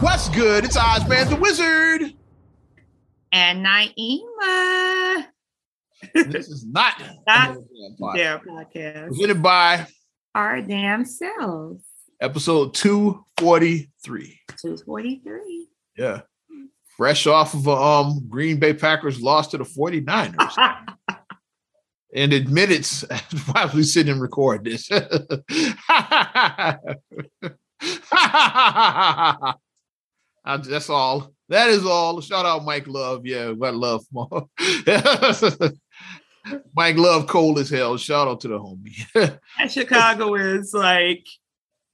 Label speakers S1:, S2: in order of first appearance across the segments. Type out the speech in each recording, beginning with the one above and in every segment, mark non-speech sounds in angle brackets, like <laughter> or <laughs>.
S1: What's good? It's Ozman the Wizard.
S2: And Naima.
S1: This is not, <laughs>
S2: Not
S1: Podcast.
S2: their podcast.
S1: presented by
S2: Our damn selves.
S1: episode 243.
S2: 243.
S1: Yeah. Fresh off of a um Green Bay Packers loss to the 49ers. <laughs> and admit it's <laughs> while we sit and record this. Uh, That's all. That is all. Shout out Mike Love. Yeah, what love. <laughs> Mike Love, cold as hell. Shout out to the homie. <laughs>
S2: Chicago is like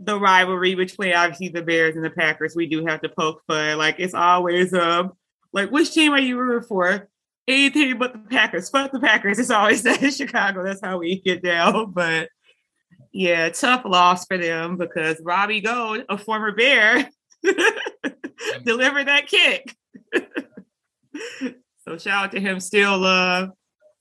S2: the rivalry between obviously the Bears and the Packers. We do have to poke fun. Like it's always um like which team are you rooting for? Anything but the Packers. Fuck the Packers. It's always <laughs> that in Chicago. That's how we get down. But yeah, tough loss for them because Robbie Gould, a former Bear, <laughs> delivered that kick. <laughs> so shout out to him still uh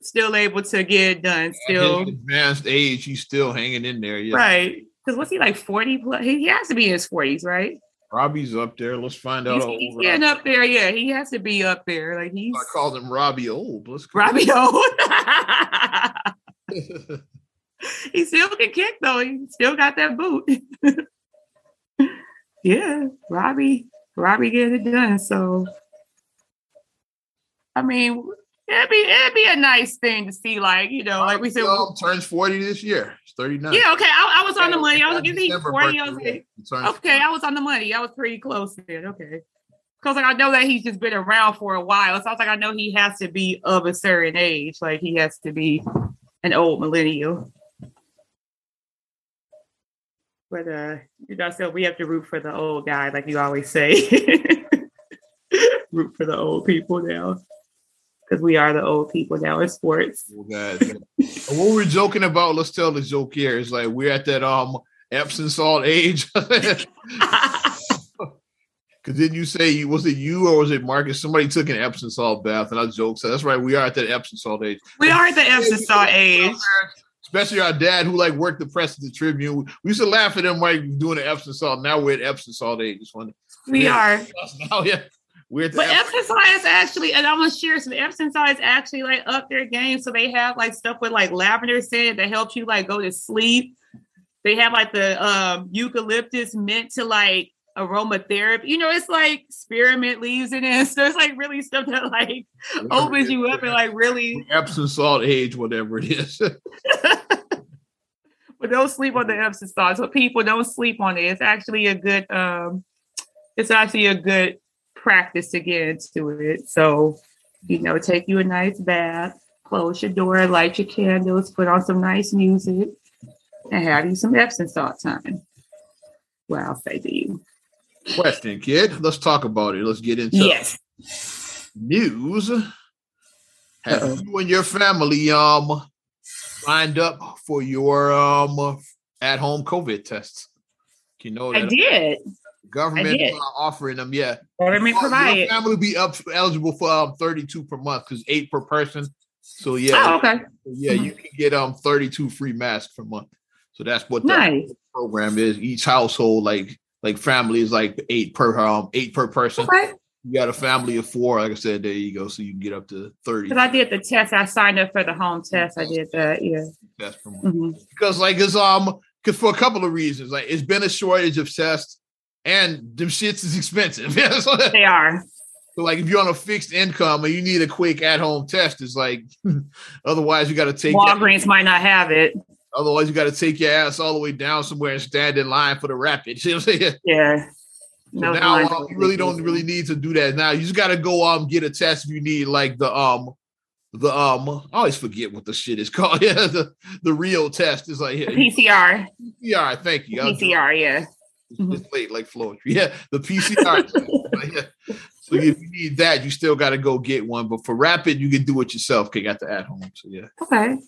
S2: still able to get it done.
S1: At
S2: Still
S1: advanced age, he's still hanging in there. Yeah.
S2: Right. Because what's he like 40 plus? He has to be in his 40s, right?
S1: Robbie's up there. Let's find out.
S2: He's,
S1: how
S2: he's
S1: old
S2: getting
S1: Robbie-
S2: up there. Yeah, he has to be up there. Like he's
S1: I call him Robbie old. Let's go.
S2: Robbie <laughs> old. he still can kick though. He still got that boot. Yeah, Robbie, Robbie getting it done. So I mean, it'd be it'd be a nice thing to see, like, you know, like we said.
S1: Well, turns 40 this year. He's 39.
S2: Yeah, okay. I, I was on the money. I was like, is he 40? I was like, Okay, I was on the money. I was pretty close then. Okay. Because like I know that he's just been around for a while. So I was like, I know he has to be of a certain age. Like he has to be an old millennial. But uh, you know, so we have to root for the old guy, like you always say. <laughs> root for the old people now. Because we are the old people now in sports. <laughs>
S1: Well, guys, what we were joking about, let's tell the joke here. It's like we're at that um Epsom salt age. <laughs> Because didn't you say was it you or was it Marcus? Somebody took an Epsom salt bath, and I joked. So that's right, we are at that Epsom salt age.
S2: we are at the Epsom salt age.
S1: Especially our dad, who like worked the press at the Tribune. We used to laugh at him like doing the Epsom salt. Now we're at Epsom salt age. It's funny.
S2: We are. <laughs>
S1: Now, yeah, we're at
S2: But
S1: Epsom-
S2: Epsom salt is actually, and I'm gonna share some Epsom salt is actually like up their game. So they have like stuff with like lavender scent that helps you like go to sleep. They have like the um eucalyptus mint to like aromatherapy. You know, it's like spearmint leaves in it. <laughs> So it's like really stuff that like opens you up and like really
S1: Epsom salt age, whatever it is. <laughs>
S2: but don't sleep on the Epsom salt. So people don't sleep on it. It's actually a good um it's actually a good practice to get into it. So, you know, take you a nice bath, close your door, light your candles, put on some nice music, and have you some Epsom salt time. Well, I'll say to you.
S1: Question, kid. Let's talk about it. Let's get into
S2: Yes.
S1: news. Have
S2: Uh-oh.
S1: you and your family um signed up for your um at home COVID tests? You know
S2: I did.
S1: government
S2: I did.
S1: offering them. Yeah,
S2: Government
S1: Your
S2: provided.
S1: family be up eligible for um 32 per month because eight per person. So yeah,
S2: Oh, okay.
S1: yeah, you can get um 32 free masks per month. So that's what the
S2: Nice.
S1: program is. Each household, like like family, is like eight per um eight per person.
S2: Okay.
S1: You got a family of four. Like I said, there you go. So you can get up to 30
S2: Because I did the test. I signed up for the home test. I did that. Yeah.
S1: month.
S2: Mhm.
S1: Because like it's um because for a couple of reasons. Like it's been a shortage of tests and them shits is expensive. <laughs> So,
S2: They are.
S1: so, like if you're on a fixed income and you need a quick at-home test, it's like <laughs> otherwise you gotta take your,
S2: Walgreens might not have it.
S1: Otherwise you gotta take your ass all the way down somewhere and stand in line for the rapid. <laughs> You know what I'm saying?
S2: Yeah.
S1: So
S2: No
S1: now um, you really don't really need to do that. Now you just gotta go um get a test if you need like the um the um I always forget what the shit is called. <laughs> Yeah, the, the real test is like
S2: PCR.
S1: yeah, thank you. I'll do it.
S2: PCR, yeah.
S1: It's late like Floyd. <laughs> Yeah, the PCR. Yeah. So if you need that, you still gotta go get one. But for rapid, you can do it yourself. Okay, got the at home. So yeah,
S2: Okay.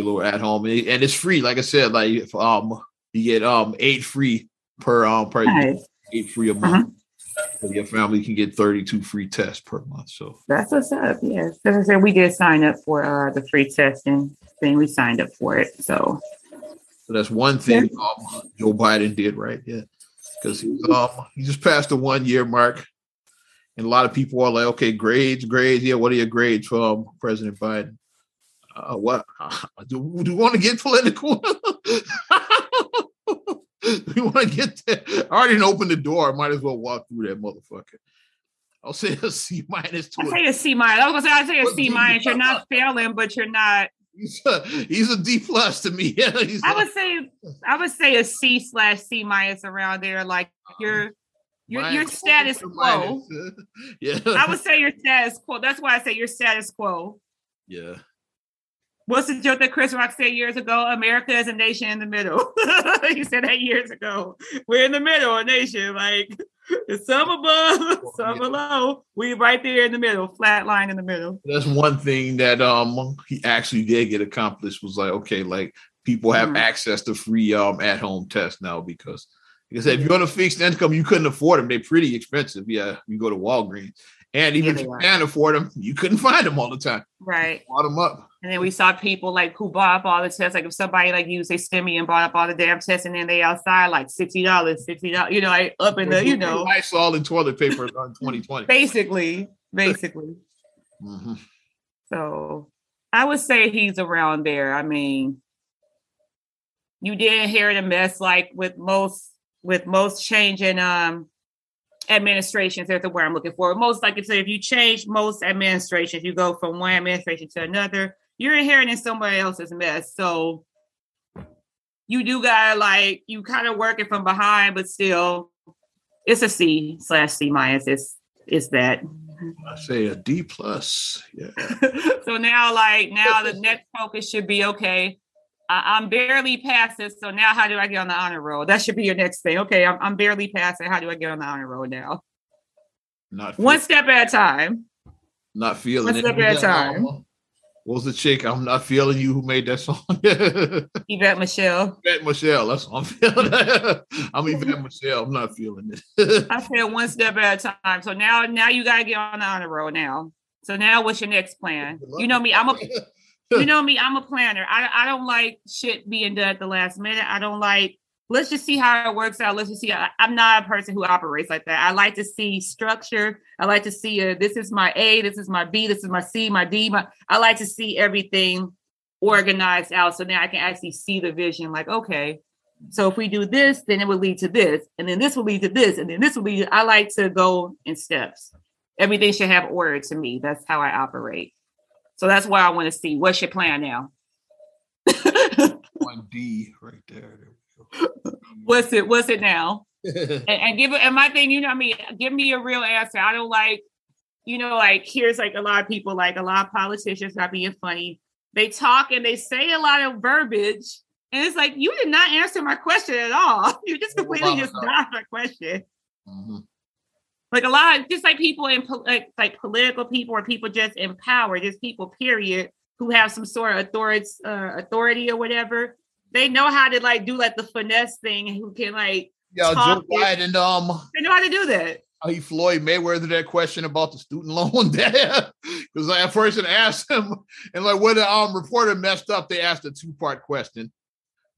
S1: Little at home, and it's free. Like I said, like if, um you get um eight free per um per
S2: Nice.
S1: eight free a month. So your family can get 32 free tests per month. So
S2: That's what's up. Yes. As I said, we did sign up for uh, the free testing thing. We signed up for it. So
S1: So that's one thing um, Joe Biden did right. Yeah. because he's um he just passed the one year mark, and a lot of people are like, okay, grades, grades, yeah, what are your grades from President Biden? Uh, what <laughs> do, do you want to get political? <laughs> we want to get there? I already opened the door. I might as well walk through that motherfucker. I'll say a <laughs> C minus.
S2: I say a C minus. I was gonna say I say a C minus. You're not failing, but you're not.
S1: He's a, he's a D plus to me. Yeah,
S2: I would say I would say a C slash C minus around there. Like your your your status quo.
S1: yeah,
S2: I would say your status quo. That's why I say your status quo.
S1: Yeah.
S2: What's the joke that Chris Rock said years ago? America is a nation in the middle. <laughs> he said that years ago. We're in the middle, a nation. Like some above, <laughs> some below. We right there in the middle, flat line in the middle.
S1: That's one thing that um he actually did get accomplished was like, okay, like people have mm-hmm. access to free um at home tests now because like I said, if you're on a fixed income, you couldn't afford them. They're pretty expensive. Yeah, you go to Walgreens. And even yeah, if you can afford them, you couldn't <laughs> find them all the time.
S2: Right.
S1: Bought them up.
S2: And then we saw people like who bought up all the tests. Like if somebody like used a stimmy and bought up all the damn tests, and then they outside like sixty dollars, sixty dollars, you know, like up in the, you know,
S1: Lysol and toilet paper on <laughs> twenty twenty.
S2: Basically, basically. <laughs> mm-hmm. So I would say he's around there. I mean, you didn't hear the mess like with most with most change in um administrations. That's the word I'm looking for. Most like I said, if you change most administrations, you go from one administration to another you're inheriting somebody else's mess. So you do gotta like you kind of working from behind, but still it's a C slash C minus. It's it's that.
S1: I say a D plus. Yeah. <laughs>
S2: so now like now the next focus should be okay. I, am barely past it. So now how do I get on the honor roll? That should be your next thing. Okay, I'm, I'm barely past it. How do I get on the honor roll now?
S1: Not
S2: one step at a time.
S1: Not feeling
S2: one step at a time.
S1: What was the chick? I'm not feeling you. Who made that song? <laughs>
S2: Yvette Michele.
S1: Yvette Michele. That's what I'm feeling. <laughs> I'm Yvette Michele. I'm not feeling it. <laughs>
S2: I feel one step at a time. So now, now you gotta get on the honor roll now. So now, what's your next plan? You know me. I'm a. you know me. I'm a planner. I I don't like shit being done at the last minute. I don't like let's just see how it works out. Let's just see. I, am not a person who operates like that. I like to see structure. I like to see a, this is my A, this is my B, this is my C, my D. My, I like to see everything organized out so now I can actually see the vision. Like, okay, so if we do this, then it will lead to this, and then this will lead to this, and then this will lead. To, I like to go in steps. Everything should have order to me. That's how I operate. So that's why I want to see what's your plan now.
S1: One D right there
S2: what's it? What's it now? <laughs> and, and, give it. And my thing, you know, I mean, give me a real answer. I don't like, you know, like here's like a lot of people, like a lot of politicians, not being funny. They talk and they say a lot of verbiage, and it's like you did not answer my question at all. <laughs> You just completely just dodged my question. Mm-hmm. Like a lot, of, just like people in like, like political people or people just in power, just people, period, who have some sort of authority, uh, authority or whatever they know how to like do like the finesse thing and who can like
S1: yeah Joe Biden um
S2: they know how to do that.
S1: He Floyd Mayweather that question about the student <laughs> loan debt because a person asked him and like when the um reporter messed up, they asked a two part question.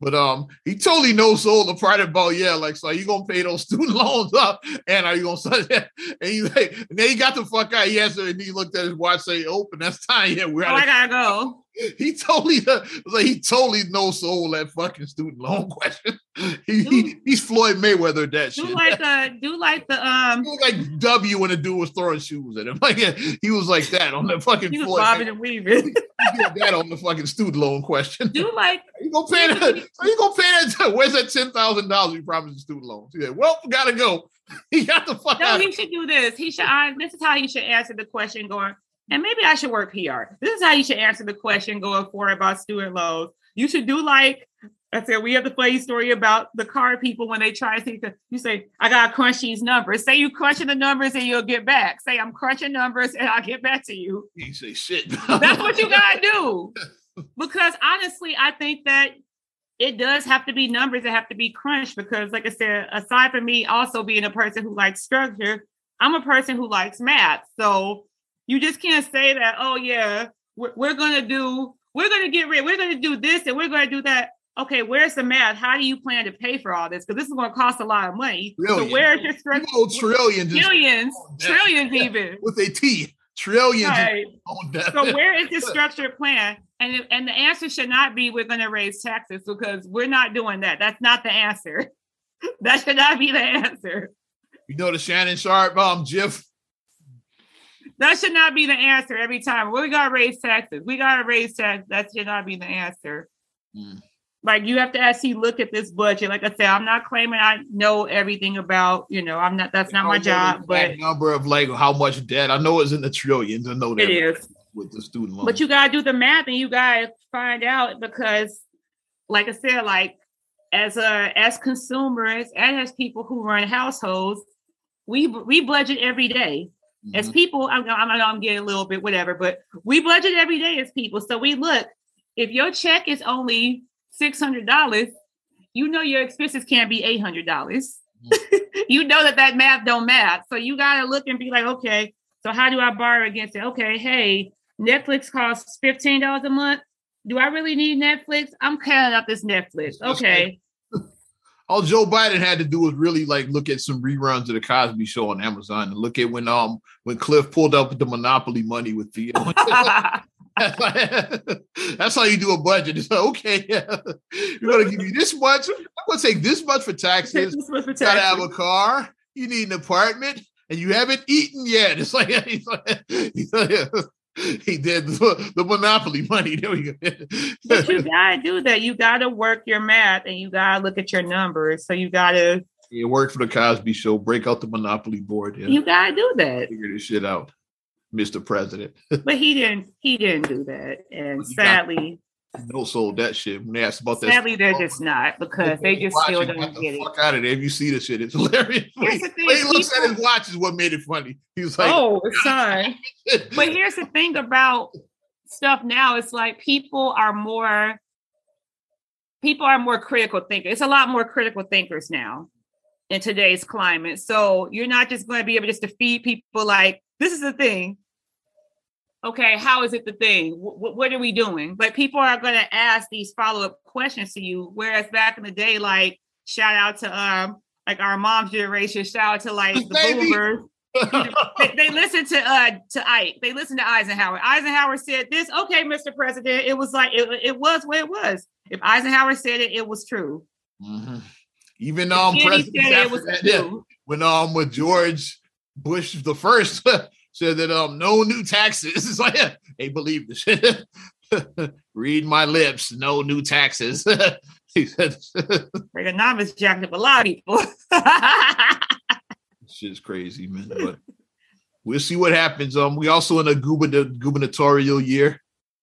S1: But um, he totally no soul the part about yeah, like so you gonna pay those <laughs> student loans up, and are you gonna say that? <laughs> And he like, and then he got the fuck out. He answered, and he looked at his watch, say, "Open, that's time. Yeah, we're."
S2: Oh, I gotta go. <laughs>
S1: He totally like he totally no soul that fucking student loan question. He, he he's Floyd Mayweather that shit.
S2: do
S1: shit.
S2: like the do like the um
S1: like W when the dude was throwing shoes at him. Like he was like that on the fucking
S2: he was Floyd. Bobbing and weaving.
S1: he did that on the fucking student loan question.
S2: Do like <laughs>
S1: gonna pay that? Are you gonna pay that? Where's that ten thousand dollars you promised the student loans? Yeah, well, gotta go. <laughs> He got the fuck
S2: no, he should do this. He should. I, this is how you should answer the question. Going and maybe I should work PR. This is how you should answer the question going forward about student loans. You should do like I said, we have the funny story about the car people when they try to think you say, I gotta crunch these numbers. Say you crunching the numbers and you'll get back. Say I'm crunching numbers and I'll get back to you.
S1: You say shit.
S2: That's what you gotta do. <laughs> Because honestly, I think that it does have to be numbers that have to be crunched because, like I said, aside from me also being a person who likes structure, I'm a person who likes math. So you just can't say that, oh yeah, we're, we're gonna do, we're gonna get rid, we're gonna do this and we're gonna do that. okay, where's the math? How do you plan to pay for all this? Because this is going to cost a lot of money.
S1: Trillions.
S2: So where's your structure?
S1: You know, trillions,
S2: Trillions, trillions even.
S1: with a T, trillions
S2: Right. <laughs> So where is the structured plan? And and the answer should not be we're going to raise taxes because we're not doing that. That's not the answer. <laughs> That should not be the answer.
S1: you know the Shannon Sharpe um GIF.
S2: That should not be the answer every time. We gotta raise taxes. We gotta raise taxes. That should not be the answer.
S1: Mm.
S2: Like you have to actually look at this budget. Like I said, I'm not claiming I know everything about. You know, I'm not. That's not my
S1: I don't know the
S2: job. But
S1: number of like how much debt. I know it's in the trillions. I know that
S2: it is.
S1: With the student loan.
S2: But you gotta do the math and you gotta find out because, like I said, like as a as consumers and as people who run households, we we budget every day. as
S1: Mhm.
S2: people, I'm, I'm, I know I'm getting a little bit whatever, but we budget every day as people. So we look, if your check is only $600, you know your expenses can't be $800. <laughs> you know that that math don't math. So you got to look and be like, okay, so how do I borrow against it? Okay, hey, Netflix costs $15 a month. Do I really need Netflix? I'm cutting out this Netflix. Okay. <laughs>
S1: all Joe Biden had to do was really like look at some reruns of the Cosby Show on Amazon and look at when um when Cliff pulled up the Monopoly money with Theo. <laughs> <laughs> That's how you do a budget. It's like, okay, yeah, we're gonna give you this much. I'm gonna take this much for taxes.
S2: This was for
S1: You gotta have a car. You need an apartment, and you haven't eaten yet. It's like, he's like, he's like <laughs> he did the, the Monopoly money. There we
S2: But you gotta do that. You gotta work your math and you gotta look at your numbers. So you gotta
S1: it worked for the Cosby Show. Break out the Monopoly board. Yeah,
S2: you gotta do that.
S1: figure this shit out, Mr. President. <laughs>
S2: But he didn't he didn't do that. And
S1: You
S2: sadly,
S1: No sold that shit when they asked about that.
S2: sadly they're just not because they just still don't get it.
S1: fuck out of there. If you see the shit, it's <laughs> hilarious.
S2: Here's the thing,
S1: When he looks at his watch is what made it funny. He was like,
S2: oh, son. But here's the thing about stuff now, it's like people are more people are more critical thinkers. It's a lot more critical thinkers now in today's climate. So you're not just going to be able just to feed people like this is the thing. Okay, how is it the thing? What, what are we doing? But people are going to ask these follow up questions to you. Whereas back in the day, like shout out to um like our mom's generation, shout out to like the
S1: Baby.
S2: boomers <laughs> they, they listened to uh to Ike. They listened to Eisenhower. Eisenhower said this. Okay, Mr. President. It was like it, it was what it was. If Eisenhower said it, it was true.
S1: Mhm. Even um,
S2: Kennedy
S1: presidents
S2: said it
S1: after
S2: was
S1: that, yeah,
S2: true.
S1: when um, with George Bush the first <laughs> said that um, no new taxes. <laughs> It's like, yeah, <laughs> they believe this. <laughs> Read my lips, no new taxes. he said,
S2: Reaganomics jacked up a lot of people.
S1: shit's crazy, man. But we'll see what happens. Um, we also in a gubernatorial year.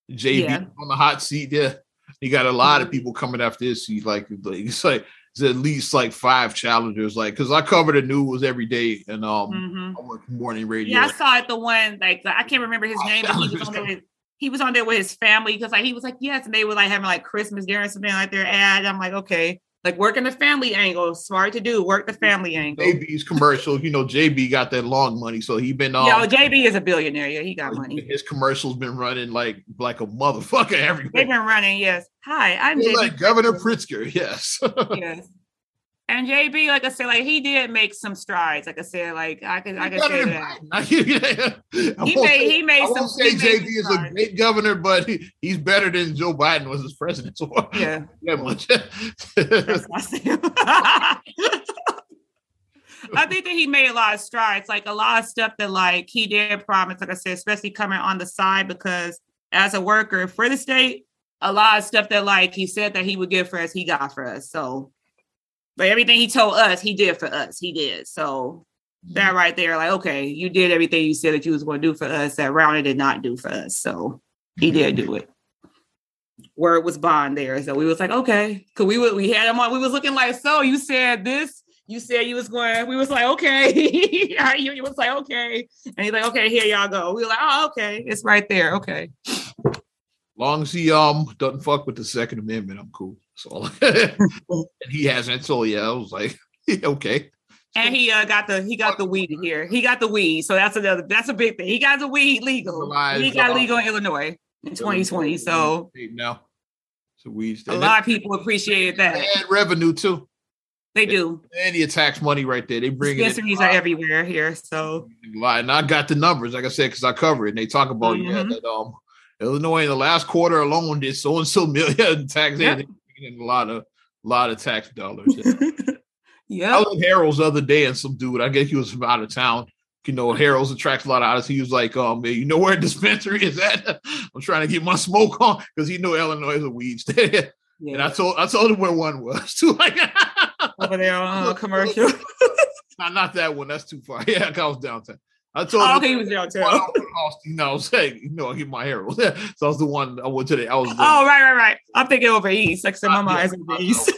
S1: JB
S2: Yeah.
S1: on the hot seat. Yeah, he got a lot of people coming after this. He's Like, like it's like at least like five challengers. Like, because I cover the news every day, and um,
S2: Mhm.
S1: I work morning radio.
S2: Yeah, I saw it. The one like I can't remember his name, but he was on there. With, he was on there with his family because like he was like yes, and they were like having like Christmas dinner or something like their ad. I'm like okay, like working the family angle, smart to do. Work the family angle.
S1: JB's commercial. You know, JB got that long money, so he been um,
S2: Yo, JB is a billionaire. Yeah, he got money.
S1: His commercials been running like like a motherfucker <laughs> everywhere.
S2: They've been running. Yes. Hi, I'm JB.
S1: like Governor Pritzker. <laughs> Yes.
S2: yes. And JB, like I said, like he did make some strides. Like I said, like I can I can
S1: Better <laughs>
S2: say that. He made he made
S1: I
S2: some.
S1: won't say JB is a
S2: strides.
S1: great governor, but he, he's better than Joe Biden was as president. <laughs> So
S2: Yeah. <laughs>
S1: that much.
S2: I. I think that he made a lot of strides, like a lot of stuff that like he did promise, like I said, especially coming on the side because as a worker for the state, a lot of stuff that like he said that he would give for us, he got for us. So but everything he told us, he did for us. He did. So that mm-hmm. right there, like, okay, you did everything you said that you was going to do for us. That Rauner did not do for us. So he did mm-hmm. do it. Word was bond there. So we was like, okay. Cause we were, we had him on, we was looking like, so you said this, you said you was going, we was like, okay. <laughs> you, you was like, okay. And he's like, okay, here y'all go. We were like, oh, okay. It's right there. Okay.
S1: Long as he um doesn't fuck with the Second Amendment, I'm cool. So and <laughs> he hasn't. So yeah, I was like, <laughs> okay.
S2: And he uh, got the he got the weed here. He got the weed. So that's another that's a big thing. He got the weed legal. He got legal in Illinois in 2020. So
S1: now. So weeds.
S2: A lot of people appreciated that.
S1: And revenue too.
S2: They do.
S1: And the tax money right there. They bring
S2: dispensaries
S1: it
S2: are everywhere here. So
S1: and I got the numbers, like I said, because I cover it. And they talk about mm-hmm. yeah, that um Illinois in the last quarter alone did so and so million tax yep. a lot of a lot of tax dollars.
S2: yeah. <laughs>
S1: I was at Harold's the other day and some dude, I guess he was from out of town. You know, Harold's attracts a lot of artists. He was like, um, you know where <laughs> dispensary is at? <laughs> I'm trying to get my smoke on because he knew Illinois is a weed state. Yeah. And I told I told him where one was too. Like
S2: over there on a commercial.
S1: not, not that one. That's too far. Yeah, I was downtown. I told
S2: oh, him. he was there downtown.
S1: You know, <laughs> I was saying, you know, I get my hair. <laughs> so I was the one I went to the. I was. The,
S2: oh right, right, right. I'm thinking over east. Like, so my mind's over east.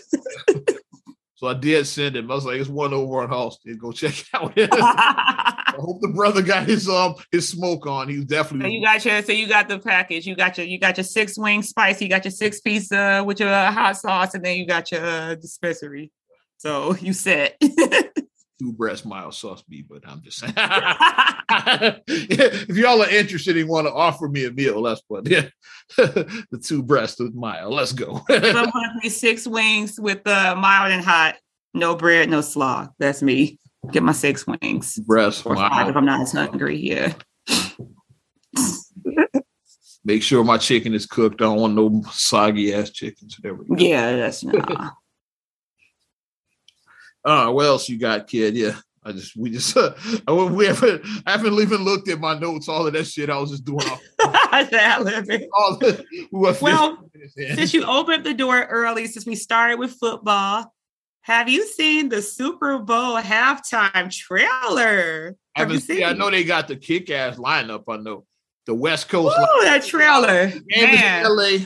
S2: <laughs>
S1: so I did send him. I was like, it's one over on Halsted. Go check it out. I hope the brother got his um his smoke on. He was definitely.
S2: So you got your so you got the package. You got your you got your six wing spice. You got your six piece uh, with your uh, hot sauce, and then you got your uh, dispensary. So you said.
S1: Two breast mild sauce beef, but I'm just saying. <laughs> if y'all are interested and want to offer me a meal, let's put yeah, the two breasts with mild. Let's go. <laughs>
S2: six wings with uh, mild and hot, no bread, no slaw. That's me. Get my six wings.
S1: Breast
S2: or five if I'm not as hungry. Yeah.
S1: Make sure my chicken is cooked. I don't want no soggy ass chicken. So there we
S2: go. Yeah, that's not.
S1: Uh, what else you got, kid? Yeah. I just we just <laughs> uh, we haven't I haven't even looked at my notes. All of that shit I was just doing off. <laughs> <laughs>
S2: all the, well, since you opened the door early, since we started with football, have you seen the Super Bowl halftime trailer?
S1: I seen? I know they got the kick ass lineup. I know the West Coast.
S2: Oh, that trailer! Man.
S1: LA.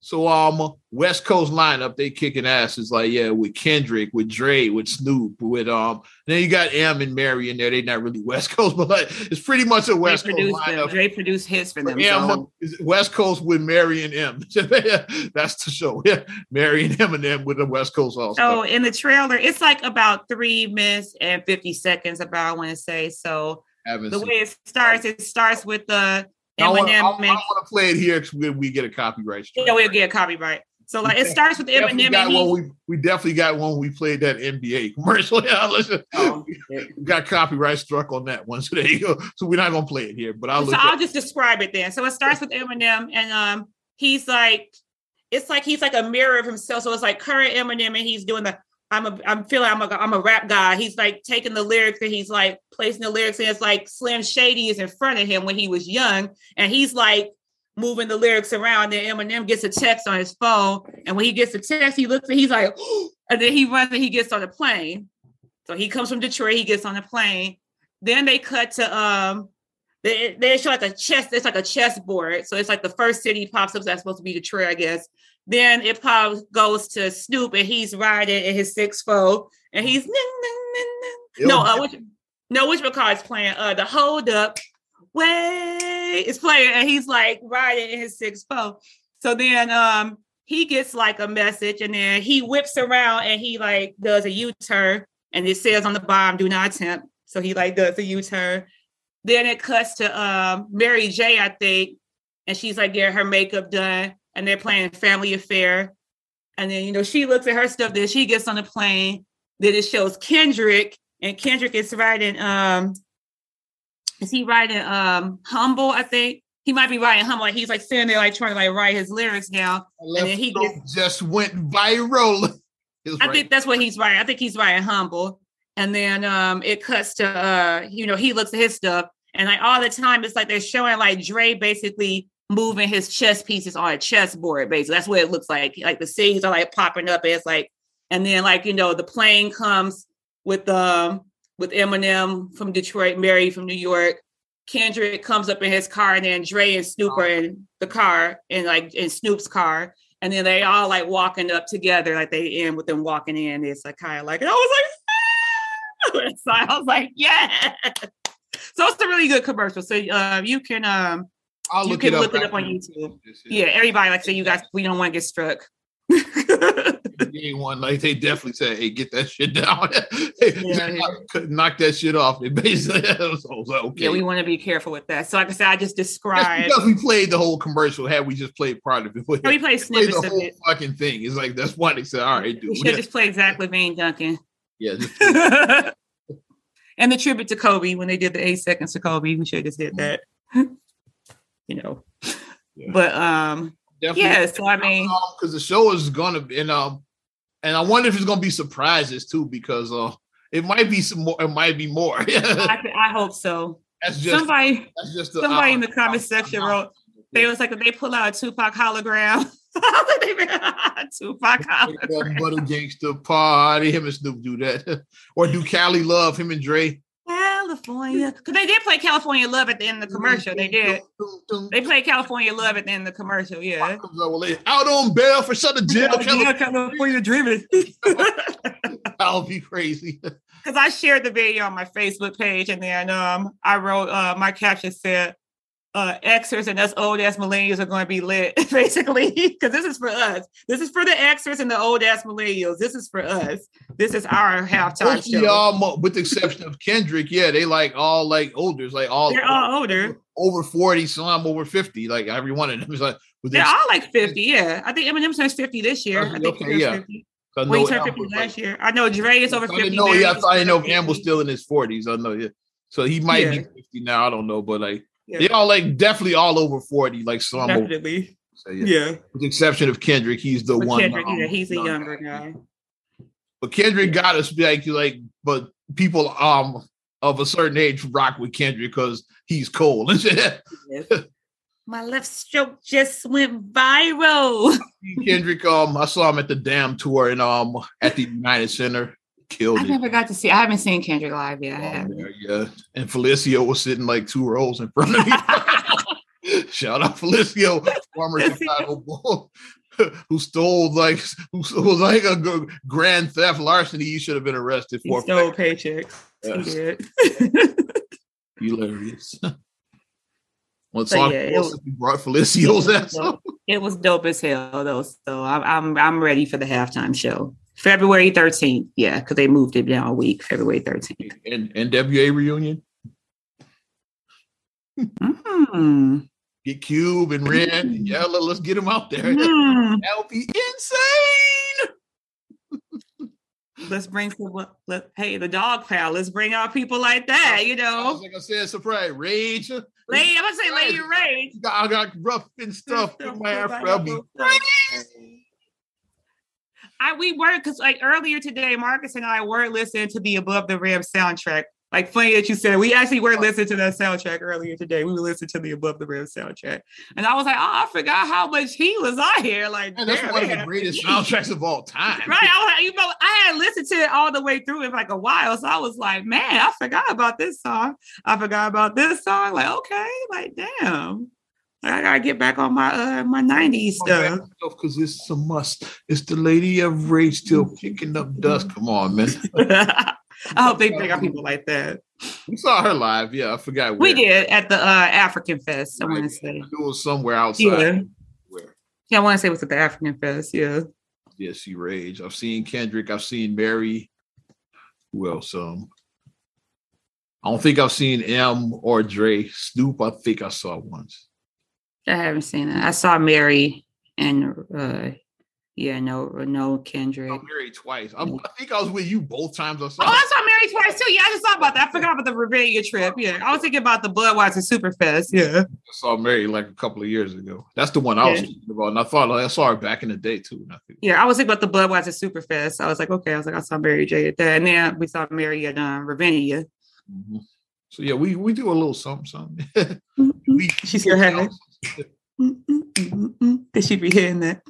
S1: So um West Coast lineup, they kicking asses like yeah, with Kendrick, with Dre, with Snoop, with um then you got M and Mary in there. They're not really <laughs> West Coast, but like it's pretty much a West Coast lineup.
S2: Them. Dre produced hits for them.
S1: Yeah, so. West Coast with Mary and M. <laughs> That's the show. <laughs> Yeah, Mary and Eminem with the West Coast all.
S2: Oh, in the trailer, it's like about three minutes and fifty seconds. About I want to say so. The way it starts, it starts with the
S1: I want to play it here because we, we, get a copyright
S2: strike. Yeah, we'll get a copyright. So like it starts with Eminem.
S1: Got one, we, we definitely got one. We played that NBA <laughs> commercial. Yeah, listen, oh, we <laughs> got copyright struck on that one. So there you go. So we're not gonna play it here, but I'll.
S2: So I'll just describe it then. So it starts with Eminem, and um, he's like, it's like he's like a mirror of himself. So it's like current Eminem, and he's doing the I'm a I'm feeling I'm a I'm a rap guy. He's like taking the lyrics and he's like placing the lyrics and it's like Slim Shady is in front of him when he was young and he's like moving the lyrics around. Then Eminem gets a text on his phone and when he gets the text, he looks and he's like, <gasps> and then he runs and he gets on the plane. So he comes from Detroit, he gets on the plane. Then they cut to um they, they show like a chess, it's like a chessboard. So it's like the first city pops up. That's supposed to be Detroit, I guess. Then it probably goes to Snoop and he's riding in his six four and he's ning, ning, ning, no, uh, which no, which is playing? Uh, the hold up way is playing and he's like riding in his six four. So then um he gets like a message and then he whips around and he like does a U-turn and it says on the bottom, do not attempt. So he like does a U-turn. Then it cuts to um Mary J, I think, and she's like getting her makeup done and they're playing Family Affair. And then, you know, she looks at her stuff, then she gets on the plane. Then it shows Kendrick, and Kendrick is writing, um, is he writing um humble, I think? He might be writing humble. Like he's like sitting there like trying to like write his lyrics down. And then he
S1: gets, just went viral. <laughs>
S2: I think that's what he's writing. I think he's writing humble. And then um it cuts to uh, you know, he looks at his stuff and like all the time it's like they're showing like Dre basically moving his chess pieces on a chessboard, basically. That's what it looks like. Like the scenes are like popping up. It's like, and then like, you know, the plane comes with um with Eminem from Detroit, Mary from New York. Kendrick comes up in his car, and then Dre and Snoop are in the car, and like in Snoop's car, and then they all like walking up together, like they end with them walking in. It's like kind of like, and I was like, <laughs> so I was like, yeah. <laughs> So it's a really good commercial. So uh, you can um I'll you look can it look it up on YouTube. Yeah, everybody like say you guys we don't want to get struck.
S1: one, like they definitely said, "Hey, get that shit down." <laughs> hey,
S2: Yeah, yeah.
S1: knock, knock that shit off. They basically, <laughs> so like, okay.
S2: Yeah, we want to be careful with that. So, like I said, I just
S1: That's
S2: described.
S1: because we played the whole commercial. Had we just played part of it, we
S2: We played
S1: played the whole
S2: it.
S1: fucking thing. It's like that's why they said, "All right, dude."
S2: We should just play Zach LaVine Duncan.
S1: yeah, <laughs>
S2: and the tribute to Kobe when they did the eight seconds to Kobe. We should have just did mm-hmm. that. You know.
S1: Yeah.
S2: But um
S1: definitely.
S2: yeah, so I mean <laughs>
S1: because the show is gonna be, and um, and I wonder if it's gonna be surprises too, because uh, it might be some more. It might be more. <laughs>
S2: I, I hope so.
S1: that's just
S2: somebody
S1: that's just the,
S2: somebody
S1: uh,
S2: in the comment section
S1: uh,
S2: wrote they was like if they pull out a Tupac hologram. A <laughs> Tupac hologram.
S1: but a gangster party. Him and Snoop do that, or do Cali love him and Dre?
S2: California. Because they did play California Love at the end of the commercial. They did. They played California Love at the end of the commercial, yeah.
S1: Out, well, they out on bail for shut the jail.
S2: Yeah, California dreaming. <laughs>
S1: That'll be crazy. <laughs>
S2: because I shared the video on my Facebook page, and then um, I wrote uh, my caption said, uh, "Xers and us old ass millennials are going to be lit," <laughs> basically, because this is for us. This is for the Xers and the old ass millennials. This is for us. This is our halftime
S1: Most
S2: show.
S1: y'all, with the exception of Kendrick, yeah, they like all like older, like all
S2: They're all older.
S1: over forty, some over fifty. Like every one of them is like.
S2: They're all like fifty. Yeah, I think Eminem turns fifty this year. I think
S1: Okay, yeah.
S2: 50.
S1: I
S2: Well, he
S1: know
S2: turned
S1: Am
S2: fifty last
S1: like-
S2: year. I know Dre is over fifty.
S1: didn't know. Yeah, I,
S2: He's
S1: thought- I didn't know if
S2: over
S1: Am was
S2: 50.
S1: still in his forties. I know. Yeah, so he might
S2: Yeah.
S1: be fifty now. I don't know, but like
S2: Yeah.
S1: they all like definitely all over forty. Like some, over,
S2: Definitely.
S1: so, yeah.
S2: Yeah.
S1: With the exception of Kendrick, he's the
S2: But
S1: one.
S2: Kendrick,
S1: um,
S2: yeah, he's a younger guy.
S1: But Kendrick got us like like, but people um of a certain age rock with Kendrick because he's cold <laughs> and.
S2: My left stroke just went viral. <laughs>
S1: Kendrick, um, I saw him at the Damn tour and um at the United Center, killed
S2: I
S1: it.
S2: never got to see. I haven't seen Kendrick live yet. I
S1: Um, yeah, and Felicio was sitting like two rows in front of me. <laughs> Shout out Felicio, former. <laughs> Chicago Bull, who stole like who was like a grand theft larceny. He should have been arrested
S2: He
S1: for.
S2: stole paychecks.
S1: Yes.
S2: He did. <laughs>
S1: Hilarious.
S2: But
S1: Sonic
S2: yeah, it
S1: brought Felicio's ass
S2: it was dope as hell though. So I'm I'm I'm ready for the halftime show. February 13th. Yeah, because they moved it down a week. February 13th.
S1: And NWA reunion.
S2: Mm.
S1: Get Cube and Ren and Yella. Let's get them out there. <laughs>
S2: Mm.
S1: That'll be insane.
S2: Let's bring some. Let, hey, the dog pal. Let's bring out people like that. You know,
S1: Like I said, surprise. Rage.
S2: lady. I'm gonna say Lady Rage.
S1: I got rough and stuff in my afro.
S2: I we were because like earlier today, Marcus and I were listening to the Above the Rim soundtrack. Like funny that you said we actually were listening to that soundtrack earlier today. We were listening to the Above the Rim soundtrack, and I was like, oh, I forgot how much he was on here. Like,
S1: that's
S2: damn,
S1: one of the greatest <laughs> soundtracks of all time.
S2: Right, I was like, you know, I had listened to it all the way through in like a while, so I was like, man, I forgot about this song. I forgot about this song. Like, okay, like, damn, I gotta get back on my uh my '90s stuff.
S1: Because it's a must. It's the Lady of Rage still kicking up dust. Come on, man. <laughs>
S2: I hope they bring out people like that.
S1: We saw her live. Yeah, I forgot where.
S2: We did at the uh African Fest. I want to say,
S1: It was somewhere outside.
S2: yeah,
S1: Where?
S2: yeah. I want to say it was at the African Fest. Yeah,
S1: Yeah, she rage. I've seen Kendrick. I've seen Mary. Who else? Um, I don't think I've seen M or Dre. Snoop, I think I saw once.
S2: I haven't seen it. I saw Mary and uh yeah, no, no
S1: I
S2: Kendrick.
S1: saw Mary twice. I, I think I was with you both times I saw.
S2: Oh, I saw Mary twice too. Yeah, I just thought about that. I forgot about the Ravinia trip. Yeah, I was thinking about the Budweiser Superfest. Yeah,
S1: I saw Mary like a couple of years ago. That's the one I was
S2: Yeah.
S1: thinking about, and I thought like, I saw her back in the day too. I
S2: yeah. I was thinking about the Budweiser Superfest. I was like, okay. I was like, I saw Mary J at that, and then we saw Mary at um, Ravinia.
S1: Mhm. So yeah, we we do a little something, something. <laughs> we,
S2: She's your head. Did she be hearing that?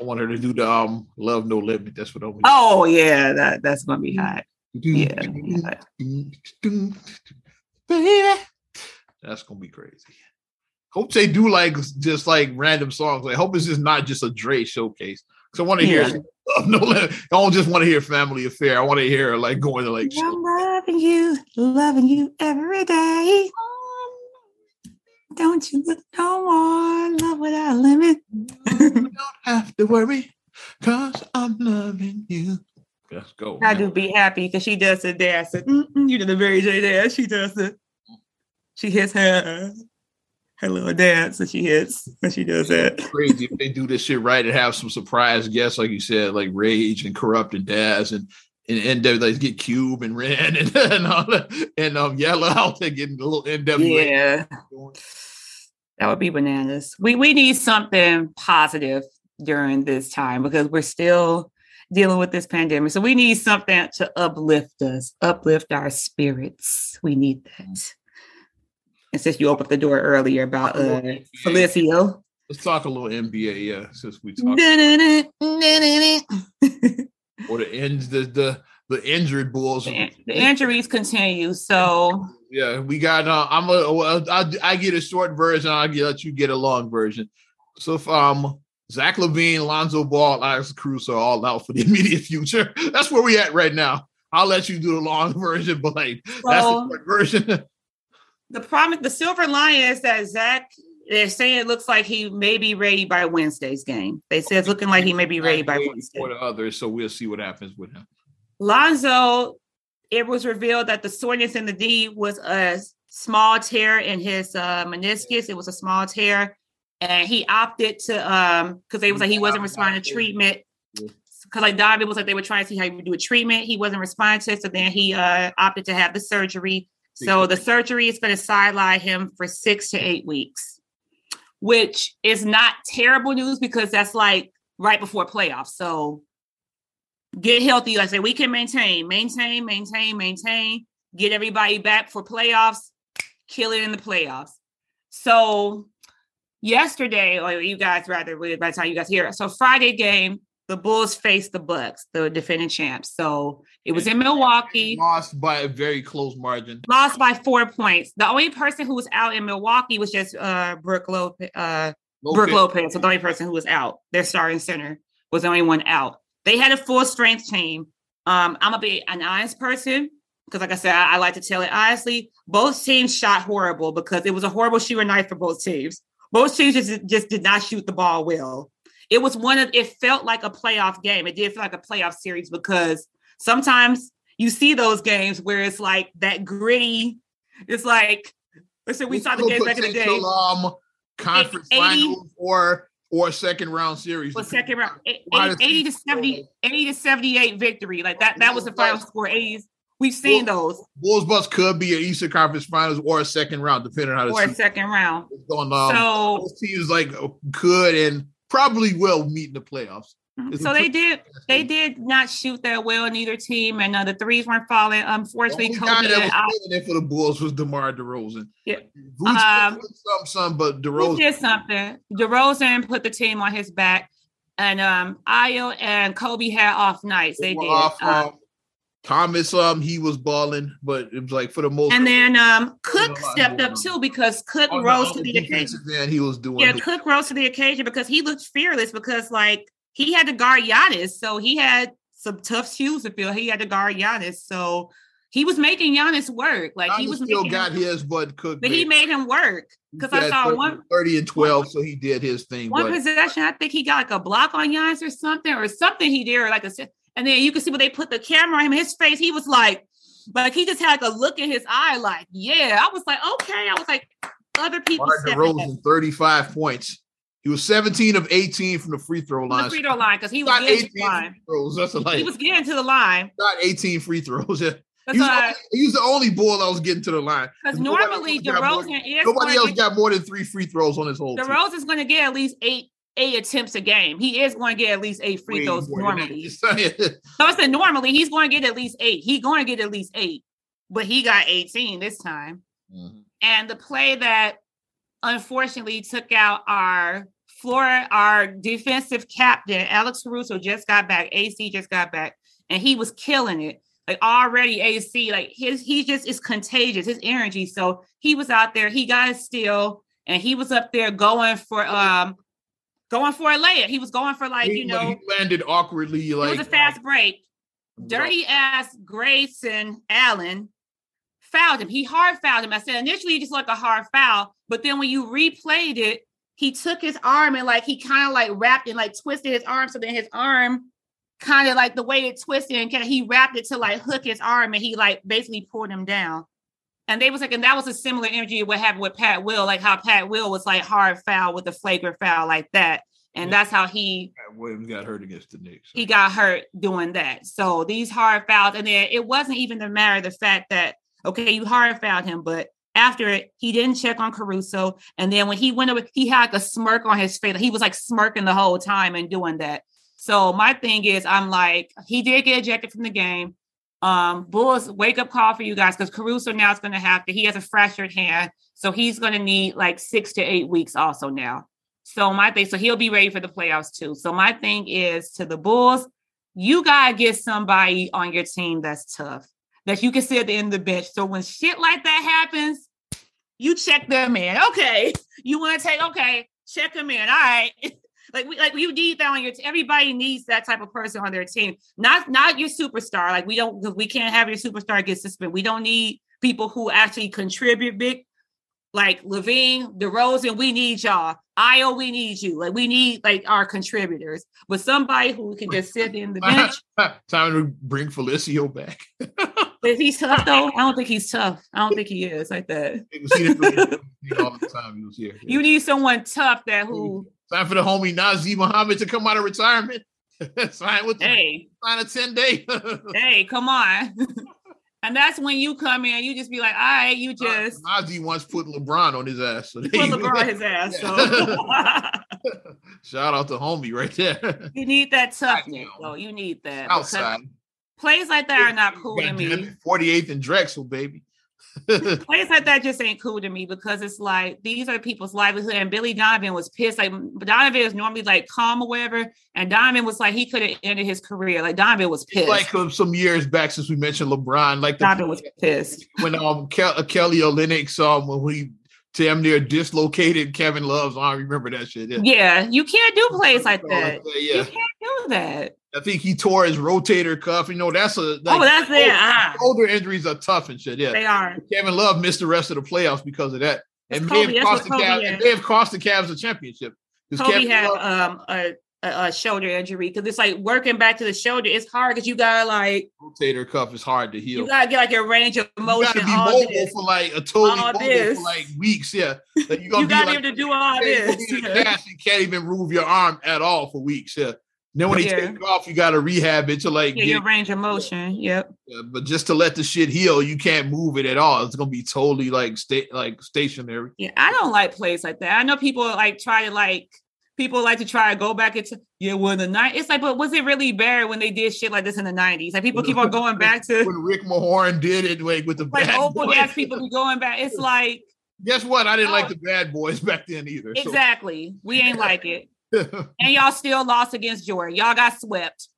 S1: I want her to do the um love no limit. That's what I want.
S2: Oh yeah, that that's gonna be hot. Yeah,
S1: Baby. That's gonna be crazy. Hope they do like just like random songs. I hope it's just not just a Dre showcase. Because I want to hear. Love No Limit. I don't just want to hear Family Affair. I want to hear like going to like
S2: I'm loving you, loving you every day. Don't you look no more, love without limit.
S1: don't have to worry. Cause I'm loving you. Let's go.
S2: I do be happy because she does the dance. You know the Mary J dance. She does it. She hits her her little dance that she hits when she does that.
S1: Crazy if they do this shit right and have some surprise guests, like you said, like Rage and Kurupt and Daz and and end up like get Cube and Ren and, <laughs> and all that and um Yella out there getting a little NWA.
S2: Yeah. That would be bananas. We we need something positive during this time because we're still dealing with this pandemic. So we need something to uplift us, uplift our spirits. We need that. And since you opened the door earlier about uh, Felicio.
S1: Let's talk a little NBA, yeah, since we talked. or the ends the the the injured Bulls.
S2: The, the injuries continue. So
S1: yeah, we got. Uh, I'm a. I, I get a short version. I'll let you get a long version. So if um Zach LaVine, Lonzo Ball, Alex Caruso are all out for the <laughs> immediate future. That's where we at right now. I'll let you do the long <laughs> version, but like so, that's the short version. <laughs>
S2: the problem, the silver lining is that Zach. They're saying it looks like he may be ready by Wednesday's game. They say it's looking like he may be ready by Wednesday.
S1: For the others, so we'll see what happens with him.
S2: Lonzo, it was revealed that the soreness in the D was a small tear in his uh, meniscus. It was a small tear, and he opted to um because they was like he wasn't responding to treatment. Because like Donovan was like they were trying to see how he would do a treatment. He wasn't responding to it, so then he uh opted to have the surgery. So the surgery is going to sideline him for six to eight weeks, which is not terrible news because that's like right before playoffs. So get healthy. Like I say, we can maintain, maintain, maintain, maintain, get everybody back for playoffs, kill it in the playoffs. So yesterday, or you guys rather by the time you guys hear it. So Friday game, the Bulls faced the Bucks, the defending champs. So it was in Milwaukee.
S1: Lost by a very close margin.
S2: Lost by four points. The only person who was out in Milwaukee was just uh Brook Lopez. Uh, Lopez. Brook Lopez. So the only person who was out, their starting center, was the only one out. They had a full strength team. Um, I'm gonna be an honest person because, like I said, I, I, like to tell it honestly. Both teams shot horrible because it was a horrible shooting night for both teams. Both teams just, just did not shoot the ball well. It was one of it felt like a playoff game. It did feel like a playoff series because sometimes you see those games where it's like that gritty. It's like listen, we saw the game back in the day.
S1: Conference 80, finals or or a second round series.
S2: Or second round, 80, 80 to 70, 80 to 78 victory. Like that, that was the final score. 80s. We've seen
S1: Bulls,
S2: those.
S1: Bulls Bucks could be an Eastern Conference Finals or a second round, depending on how
S2: or a second round.
S1: Going on. So those teams like could and probably will meet in the playoffs.
S2: Mm-hmm. so they did. They did not shoot that well Neither team, and uh, the threes weren't falling. Unfortunately,
S1: the only guy that was it for the Bulls was DeMar DeRozan. Yeah, um, some, some, but DeRozan
S2: did something. DeRozan put the team on his back, and um, Ayo and Coby had off nights. They, they did. Off, uh, um,
S1: Thomas, um, he was balling, but it was like for the most.
S2: And then um, Cook stepped up too because Cook oh, rose no, to the occasion.
S1: Then he was doing.
S2: Yeah, it. Cook rose to the occasion because he looked fearless because like he had to guard Giannis, so he had some tough shoes to fill. He had to guard Giannis, so he was making Giannis work. Like Giannis he was
S1: still got him, his, but Cook,
S2: but he made him work because I saw 30, one
S1: thirty and twelve, so he did his thing.
S2: One but, possession, I think he got like a block on Giannis or something, or something he did, or like a. And then you can see when they put the camera on him, his face, he was like, like he just had like a look in his eye, like, yeah. I was like, okay. I was like, other people.
S1: Martin DeRozan, thirty-five points. He was 17 of 18 from the free throw line.
S2: The free throw line because he was getting 18 to the line.
S1: Throws. That's like,
S2: he was getting to the line.
S1: Got 18 free throws. Yeah. He was, only, he was, the only bull that was getting to the line.
S2: Because normally DeRozan
S1: is nobody else got more than three free throws on his whole.
S2: DeRozan is going to get at least eight eight attempts a game. He is going to get at least eight free throws normally. <laughs> so I said normally he's going to get at least eight. He's going to get at least eight, but he got 18 this time. Mm-hmm. And the play that unfortunately took out our floor, our defensive captain, Alex Caruso, just got back. AC just got back, and he was killing it. Like already, AC, like his, he just is contagious, his energy. So he was out there, he got a steal, and he was up there going for um going for a layup. He was going for like, he, you know,
S1: landed awkwardly, like
S2: it was a fast break. Dirty ass Grayson Allen fouled him. He hard fouled him. I said initially just like a hard foul, but then when you replayed it, he took his arm and like he kind of like wrapped and like twisted his arm. So then his arm kind of like the way it twisted and kinda, he wrapped it to like hook his arm and he like basically pulled him down. And they was like, and that was a similar injury what happened with Pat Will, like how Pat Will was like hard foul with a flagrant foul like that. And
S1: Yeah.
S2: that's how he
S1: Pat Williams got hurt against the Knicks.
S2: he got hurt doing that. So these hard fouls, and then it wasn't even the matter of the fact that okay, you hard fouled him, but after it, he didn't check on Caruso. And then when he went over, he had like a smirk on his face. He was like smirking the whole time and doing that. So my thing is, I'm like, he did get ejected from the game. Um, Bulls, wake up call for you guys because Caruso now is going to have to. He has a fractured hand, so he's going to need like six to eight weeks also now. So my thing, so he'll be ready for the playoffs too. So my thing is to the Bulls, you gotta get somebody on your team that's tough, that you can sit at the end of the bench. So when shit like that happens, you check them in. Okay, <laughs> you want to take okay, check them in. All right. <laughs> Like we like you need that on your team. Everybody needs that type of person on their team. Not not your superstar. Like we don't because we can't have your superstar get suspended. We don't need people who actually contribute big like LaVine, DeRozan, we need y'all. Ayo, we need you. Like we need like our contributors, but somebody who can just sit in the <laughs> bench.
S1: Time to bring Felicio back.
S2: Is he tough though? I don't think he's tough. I don't think he is like that. <laughs>
S1: He was here <laughs> all the time he was.
S2: You need someone tough that who
S1: Time for the homie Nazr Mohammed to come out of retirement. <laughs> sign with the
S2: hey,
S1: sign a 10 day.
S2: hey, come on. and that's when you come in, you just be like, all right, you just
S1: Nazi once put LeBron on his ass. So
S2: put
S1: you go.
S2: LeBron his ass. So
S1: Shout out to homie right there.
S2: you need that toughness,
S1: know.
S2: though. You need that. because
S1: Outside.
S2: Plays like that are not cool to me.
S1: it, 48th and Drexel, baby. <laughs>
S2: Plays like that just ain't cool to me because it's like these are people's livelihood. And Billy Donovan was pissed. Like Donovan is normally like calm or whatever, and Donovan was like he could have ended his career. Like Donovan was pissed.
S1: like um, some years back since we mentioned LeBron, like the
S2: Donovan was pissed.
S1: when um Kel- uh, Kelly Olynyk um when he damn near dislocated Kevin Love's arm. Remember that shit? Yeah.
S2: Yeah, you can't do plays like that.
S1: Yeah.
S2: You can't do that.
S1: I think he tore his rotator cuff. You know, that's a like,
S2: oh, that's it. Ah,
S1: Shoulder injuries are tough and shit. Yeah.
S2: they are.
S1: Kevin Love missed the rest of the playoffs because of that. And may
S2: Kobe.
S1: have cost the
S2: what
S1: Cavs, it may have cost the Cavs a championship.
S2: Kobe
S1: Kevin
S2: had
S1: Love-
S2: um a, a, shoulder injury because it's like working back to the shoulder. It's hard because you gotta like
S1: rotator cuff is hard to heal.
S2: you gotta get like your range of motion.
S1: You gotta be mobile
S2: this.
S1: for like a totally
S2: All
S1: mobile
S2: this.
S1: for like weeks. Yeah, like you <laughs>
S2: You gotta
S1: like,
S2: be able to do all
S1: you
S2: this.
S1: be in a
S2: Yeah.
S1: can't even move your arm at all for weeks. Yeah. Then when they
S2: Yeah.
S1: take it off, you gotta rehab it to like
S2: Yeah,
S1: get,
S2: your range of motion. Yep.
S1: uh, but just to let the shit heal, you can't move it at all. It's gonna be totally like sta- like stationary.
S2: Yeah, I don't like plays like that. I know people like try to like people like to try to go back into yeah, well in the night. It's like, but was it really bad when they did shit like this in the nineties? Like people keep on going back to <laughs>
S1: When Rick Mahorn did it like with the
S2: like
S1: bad
S2: old
S1: boys.
S2: ass people be going back. It's like
S1: Guess what? I didn't
S2: Oh.
S1: like the bad boys <laughs> back then either. so-
S2: exactly. We ain't like it. <laughs> And y'all still lost against Jordan. Y'all got swept.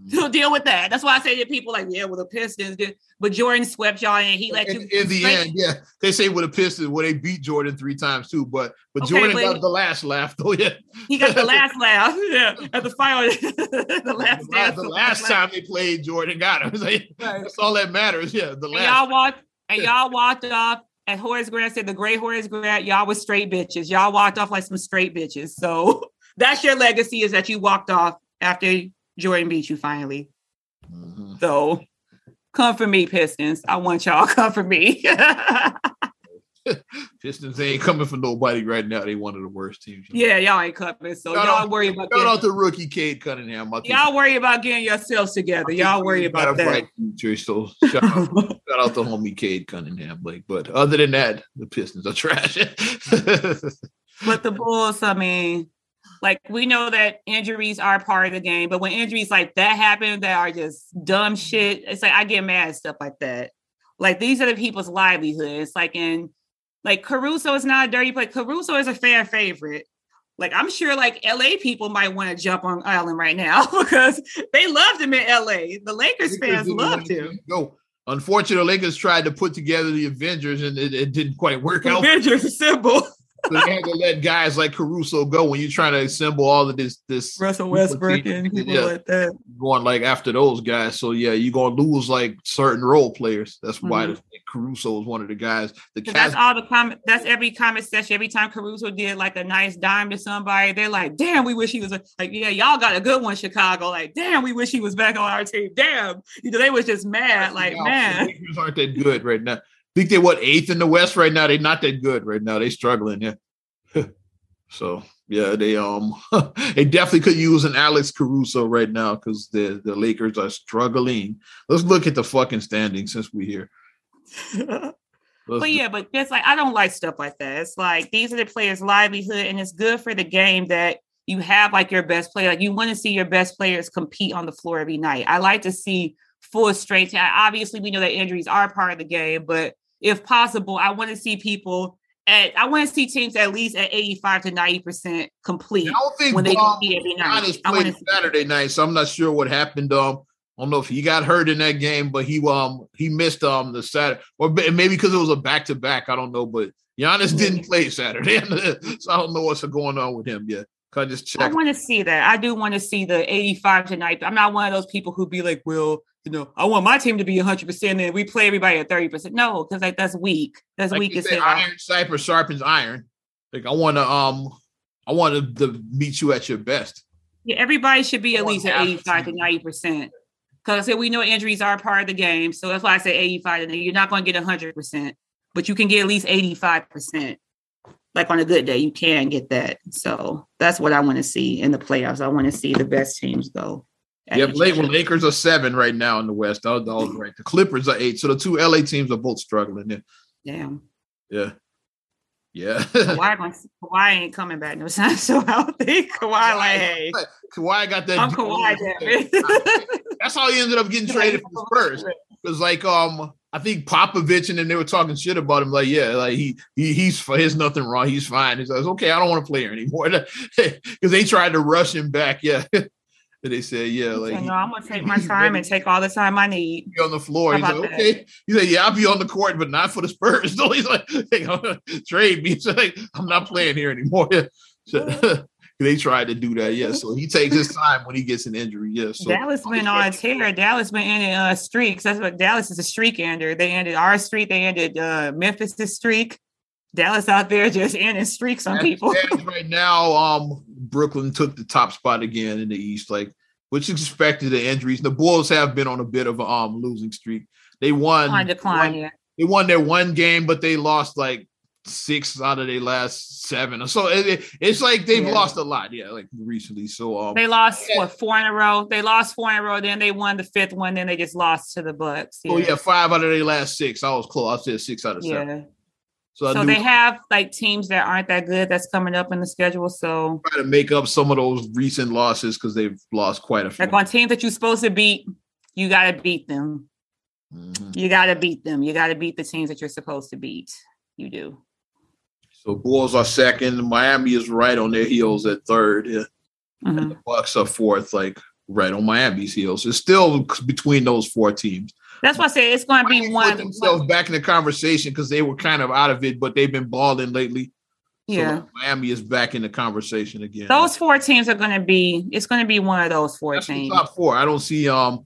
S2: Mm-hmm. So deal with that. That's why I say to people like, yeah, well, the Pistons did, but Jordan swept y'all and he let
S1: in,
S2: you
S1: in the
S2: straight-
S1: end, yeah, they say with the Pistons, well, they beat Jordan three times too, but but
S2: Okay,
S1: Jordan
S2: but-
S1: got the last laugh <laughs> though. Yeah,
S2: He got the <laughs> last laugh. Yeah. At the final the last
S1: the, last, the last time they played, Jordan got him. Like,
S2: Right.
S1: that's all that matters. Yeah, the
S2: And
S1: last.
S2: y'all walked and y'all walked off. And Horace Grant said the great Horace Grant, y'all was straight bitches. Y'all walked off like some straight bitches. So that's your legacy is that you walked off after Jordan beat you finally.
S1: Mhm.
S2: So come for me, Pistons. I want y'all <laughs> come for me. <laughs>
S1: Pistons ain't coming for nobody right now. They one of the worst teams.
S2: yeah, y'all ain't coming. So
S1: Shout
S2: y'all
S1: out-
S2: worry about
S1: Shout
S2: getting,
S1: out to rookie Cade Cunningham. I think-
S2: y'all worry about getting yourselves together. Y'all worry about that.
S1: bright future, so shout out, <laughs> shout out to homie Cade Cunningham. Like, but other than that, the Pistons are trash.
S2: But the Bulls, I mean, like we know that injuries are part of the game, but when injuries like that happen, that are just dumb shit. It's like I get mad at stuff like that. Like these are the people's livelihoods. Like in like Caruso is not a dirty play. Caruso is a fan favorite. Like I'm sure like LA people might want to jump on Island right now <laughs> because they loved him in LA. The Lakers fans loved him.
S1: Go. Unfortunately, Lakers tried to put together the Avengers and it, it didn't quite work out.
S2: Avengers symbol.
S1: So they had to let guys like Caruso go when you're trying to assemble all of this this
S2: Russell Westbrook and people yeah, like that.
S1: Going like after those guys. So yeah, you're gonna lose like certain role players. That's why mm-hmm. Caruso was one of the guys. The
S2: that's all the comment. That's every comment section. Every time Caruso did like a nice dime to somebody, they're like, "Damn, we wish he was a, like, yeah, y'all got a good one, Chicago. Like, damn, we wish he was back on our team. Damn, you know, they was just mad. Like, man,
S1: Lakers aren't that good right now. Think they what eighth in the West right now. They're not that good right now. They're struggling. Yeah. <laughs> so yeah, they um <laughs> they definitely could use an Alex Caruso right now because the the Lakers are struggling. Let's look at the fucking standing since we're here. <laughs>
S2: but yeah, but it's like I don't like stuff like that. It's like these are the players' livelihood, and it's good for the game that you have like your best player. Like you want to see your best players compete on the floor every night. I like to see full strength. Obviously, we know that injuries are part of the game, but if possible, I want to see people at I want to see teams at least at 85 to 90 percent complete. I
S1: don't think when they compete every night. played Saturday night, so I'm not sure what happened. Um, I don't know if he got hurt in that game, but he um he missed um the Saturday or maybe because it was a back to back. I don't know, but Giannis didn't play Saturday, <laughs> so I don't know what's going on with him yet. I just check?
S2: I want to see that. I do want to see the 85 tonight. I'm not one of those people who be like, well, you know, I want my team to be 100 percent and we play everybody at 30 percent. No, because like that's weak. That's like weak as hell.
S1: Iron Cypher sharpens iron. Like I want to um I want to meet you at your best.
S2: Yeah, everybody should be at least at 85 to 90 percent. Because we know injuries are part of the game. So that's why I say 85. And you're not going to get 100%, but you can get at least 85%. Like on a good day, you can get that. So that's what I want to see in the playoffs. I want to see the best teams go.
S1: Yep, well, Lakers are seven right now in the West. All, all right. The Clippers are eight. So the two LA teams are both struggling. Yeah.
S2: Damn.
S1: Yeah. Yeah.
S2: Kawhi, <laughs> Kawhi ain't coming back no time. <laughs> So I don't think Kawhi, like, hey.
S1: Kawhi got that.
S2: I'm Kawhi, <laughs>
S1: That's how he ended up getting traded for the Spurs. Because like um, I think Popovich and then they were talking shit about him. Like, yeah, like he, he he's he's nothing wrong. He's fine. He says, okay, I don't want to play here anymore. Because they tried to rush him back. Yeah. And they said, yeah, like
S2: no, I'm gonna take my time and take all the time I need.
S1: Be on the floor. He's like, okay. That? He said, yeah, I'll be on the court, but not for the Spurs. <laughs> So he's like, hey, trade me. <laughs> So like, I'm not playing here anymore. <laughs> So, they tried to do that, yeah. So he takes his time when he gets an injury, yeah. So
S2: Dallas went on a tear. Dallas went in uh, streaks. That's what Dallas is a streak ender. They ended our streak. They ended uh, Memphis's streak. Dallas out there just ending streaks on people.
S1: right now, um, Brooklyn took the top spot again in the East, like which expected the injuries. The Bulls have been on a bit of a um losing streak. They won
S2: on decline, won, yeah.
S1: They won their one game, but they lost like six out of their last seven. So it, it, it's like they've yeah. lost a lot, yeah, like recently. So um,
S2: they lost yeah. what four in a row. They lost four in a row. Then they won the fifth one. Then they just lost to the Bucks.
S1: Yeah. Oh yeah, five out of their last six. I was close. I said six out of seven.
S2: So, so they have like teams that aren't that good that's coming up in the schedule. So
S1: try to make up some of those recent losses because they've lost quite a few.
S2: Like on teams that you're supposed to beat, you got to beat them. Mm-hmm. You got to beat them. You got to beat the teams that you're supposed to beat. You do.
S1: So Bulls are second. Miami is right on their heels at third. Yeah. Mm-hmm. And the Bucks are fourth, like right on Miami's heels. It's still between those four teams.
S2: That's why I say it's going to be one.
S1: Put themselves one. back in the conversation because they were kind of out of it, but they've been balling lately. So yeah, Miami is back in the conversation again.
S2: Those four teams are going to be. It's going to be one of those four That's teams.
S1: top four. I don't see um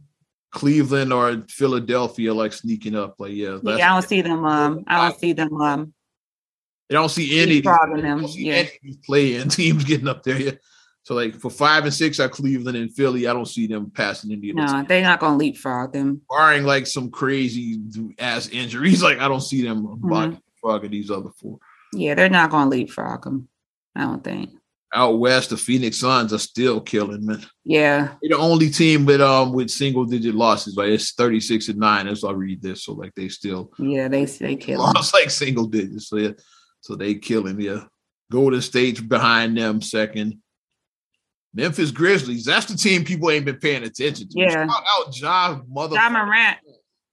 S1: Cleveland or Philadelphia like sneaking up. Like yeah,
S2: yeah I don't see them. Um, I don't see them. Um,
S1: they don't see any.
S2: Them, yeah.
S1: playing <laughs> teams getting up there yet. So like for five and six at Cleveland and Philly, I don't see them passing any
S2: No, they're not gonna leapfrog them.
S1: Barring like some crazy ass injuries, <laughs> like I don't see them mm-hmm. these other four.
S2: Yeah, they're not gonna leapfrog them. I don't think.
S1: Out west, the Phoenix Suns are still killing, man.
S2: Yeah,
S1: they're the only team with um with single digit losses. Like it's thirty six and nine as I read this. So like they still
S2: yeah they they kill
S1: lost <laughs> like single digits. So yeah, so they killing. Yeah, Golden State behind them second. Memphis Grizzlies. That's the team people ain't been paying attention to.
S2: Yeah.
S1: Shout out Ja mother.
S2: Ja Morant.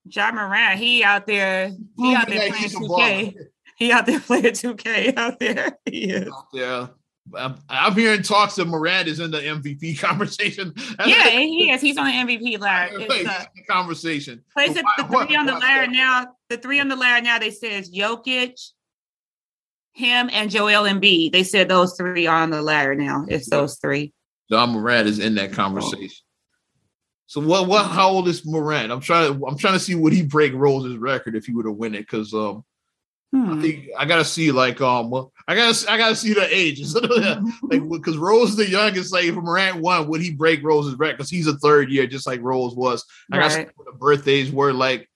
S2: Ja Morant. He out there. He out there playing 2K. <laughs> He out there playing 2K out there. <laughs> He is. Out
S1: there. I'm, I'm, hearing talks of Morant is in the MVP <laughs> conversation.
S2: yeah, he is. He's on the MVP ladder. It's,
S1: uh, conversation.
S2: Place it, the three on the ladder now. The three on the ladder now. They says Jokic, Him and Joel Embiid. They said those three are on the ladder now. It's those three.
S1: Ja Morant is in that conversation. So what what how old is Morant? I'm trying to I'm trying to see would he break Rose's record if he were to win it because um I
S2: Hmm.
S1: think I gotta see like um I gotta I gotta see the ages <laughs> like <laughs> because Rose is the youngest like if Morant won would he break Rose's record because he's a third year just like Rose was I gotta see
S2: Right.
S1: what the birthdays were like